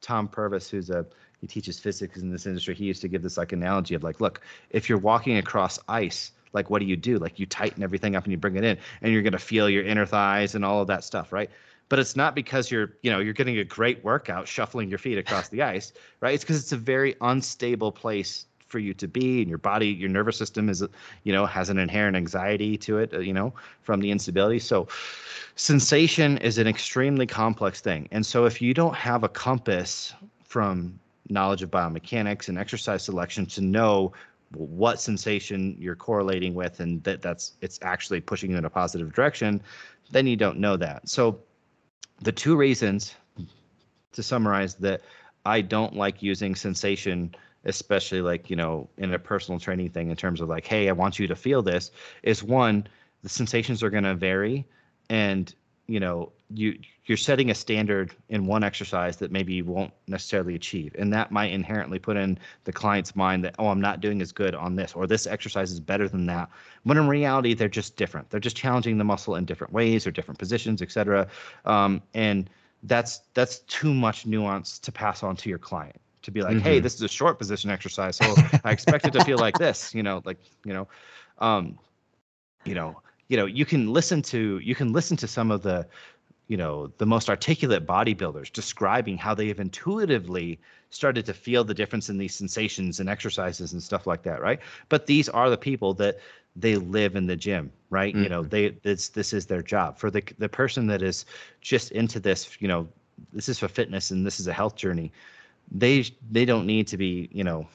tom purvis who's a he teaches physics in this industry he used to give this like analogy of like look if you're walking across ice like what do you do? Like you tighten everything up and you bring it in and you're to feel your inner thighs and all of that stuff right? But it's not because you're you know you're getting a great workout shuffling your feet across the ice right? It's because it's a very unstable place for you to be and your body your nervous system is you know has an inherent anxiety to it uh, you know from the instability. So sensation is an extremely complex thing. And so if you don't have a compass from knowledge of biomechanics and exercise selection to know what sensation you're correlating with and that that's it's actually pushing you in a positive direction then you don't know that. So the two reasons to summarize that i don't like using sensation especially like you know in a personal training thing in terms of like hey i want you to feel this is one the sensations are going to vary and you know you you're setting a standard in one exercise that maybe you won't necessarily achieve and that might inherently put in the client's mind that oh i'm not doing as good on this or this exercise is better than that when in reality they're just different. They're just challenging the muscle in different ways or different positions etc um, and that's that's too much nuance to pass on to your client to be like hey Mhm. this is a short position exercise so i expect it to feel like this you know like you know um you know you know you can listen to you can listen to some of the you know the most articulate bodybuilders describing how they have intuitively started to feel the difference in these sensations and exercises and stuff like that right? But these are the people that they live in the gym right? You know they this this is their job. For the the person that is just into this you know this is for fitness and this is a health journey they they don't need to be you know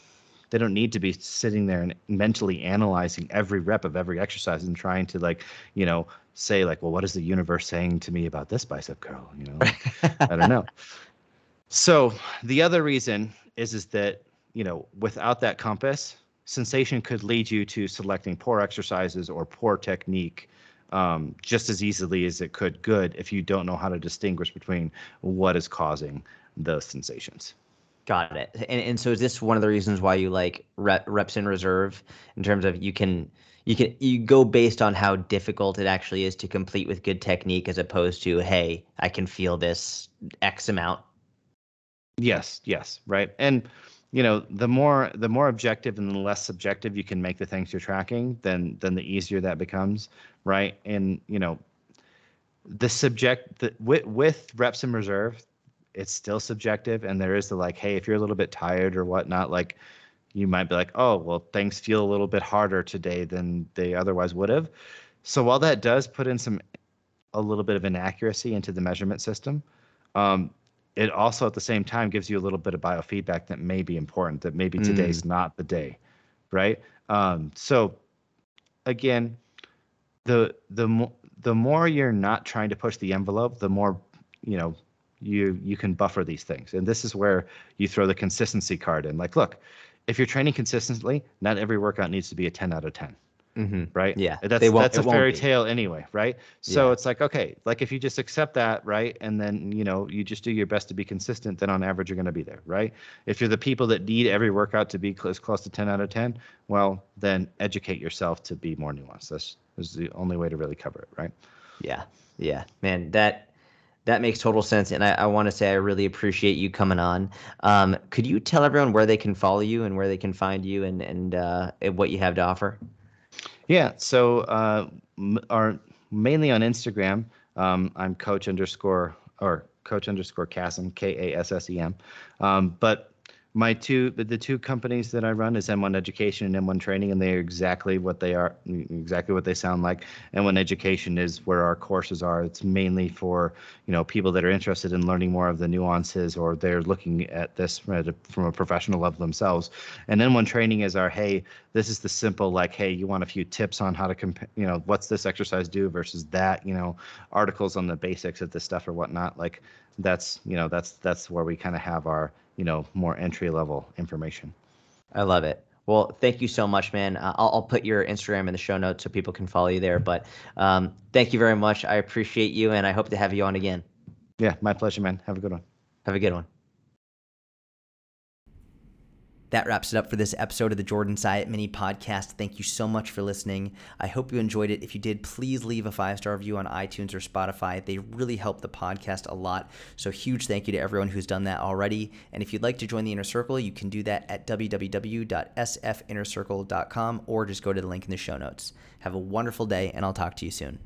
they don't need to be sitting there and mentally analyzing every rep of every exercise and trying to like you know say like well what is the universe saying to me about this bicep curl? You know i don't know. So the other reason is is that you know without that compass sensation could lead you to selecting poor exercises or poor technique um, just as easily as it could good if you don't know how to distinguish between what is causing those sensations Got it. And and so is this one of the reasons why you like rep, reps in reserve in terms of you can you can you go based on how difficult it actually is to complete with good technique as opposed to hey I can feel this X amount. Yes, yes, right. And you know, the more the more objective and the less subjective you can make the things you're tracking, then then the easier that becomes, right? And you know, the subject the, with with reps in reserve, it's still subjective, and there is the like, hey, if you're a little bit tired or whatnot, like you might be like, oh, well, things feel a little bit harder today than they otherwise would have. So while that does put in some a little bit of inaccuracy into the measurement system, um, it also at the same time gives you a little bit of biofeedback that may be important. That maybe today's not the day, right? Um, so again, the the the more you're not trying to push the envelope, the more you know you you can buffer these things. And this is where you throw the consistency card in. Like, look, if you're training consistently, not every workout needs to be a 10 out of 10 Mm-hmm. right? Yeah, that's that's a fairy tale anyway, right? So Yeah. it's like okay, like if you just accept that, right, and then you know you just do your best to be consistent, then on average you're going to be there, right? If you're the people that need every workout to be cl- as close to 10 out of 10, well then educate yourself to be more nuanced. That's is the only way to really cover it, right? Yeah, yeah, man, that that makes total sense, and I, I want to say I really appreciate you coming on. Um, could you tell everyone where they can follow you and where they can find you and and, uh, what you have to offer? Yeah. So, uh, are mainly on Instagram. Um, I'm coach underscore or coach underscore Kassem, K A S S E M. Um, but my two the, two companies that I run is M1 Education and M1 Training, and they're exactly what they are, exactly what they sound like. M1 Education is where our courses are. It's mainly for you know people that are interested in learning more of the nuances, or they're looking at this from a, from a professional level themselves. And M1 Training is our hey, this is the simple like hey, you want a few tips on how to compare, you know, what's this exercise do versus that, you know, articles on the basics of this stuff or whatnot. Like that's you know that's that's where we kind of have our you know more entry level information. I love it. Well, thank you so much, man. Uh, I'll, I'll, put your Instagram in the show notes so people can follow you there. But um, thank you very much. I appreciate you, and I hope to have you on again. Yeah, my pleasure, man. Have a good one. Have a good one. That wraps it up for this episode of the Jordan Syatt Mini Podcast. Thank you so much for listening. I hope you enjoyed it. If you did, please leave a five star review on iTunes or Spotify. They really help the podcast a lot. So, huge thank you to everyone who's done that already. And if you'd like to join the inner circle, you can do that at www.sfinnercircle.com or just go to the link in the show notes. Have a wonderful day, and I'll talk to you soon.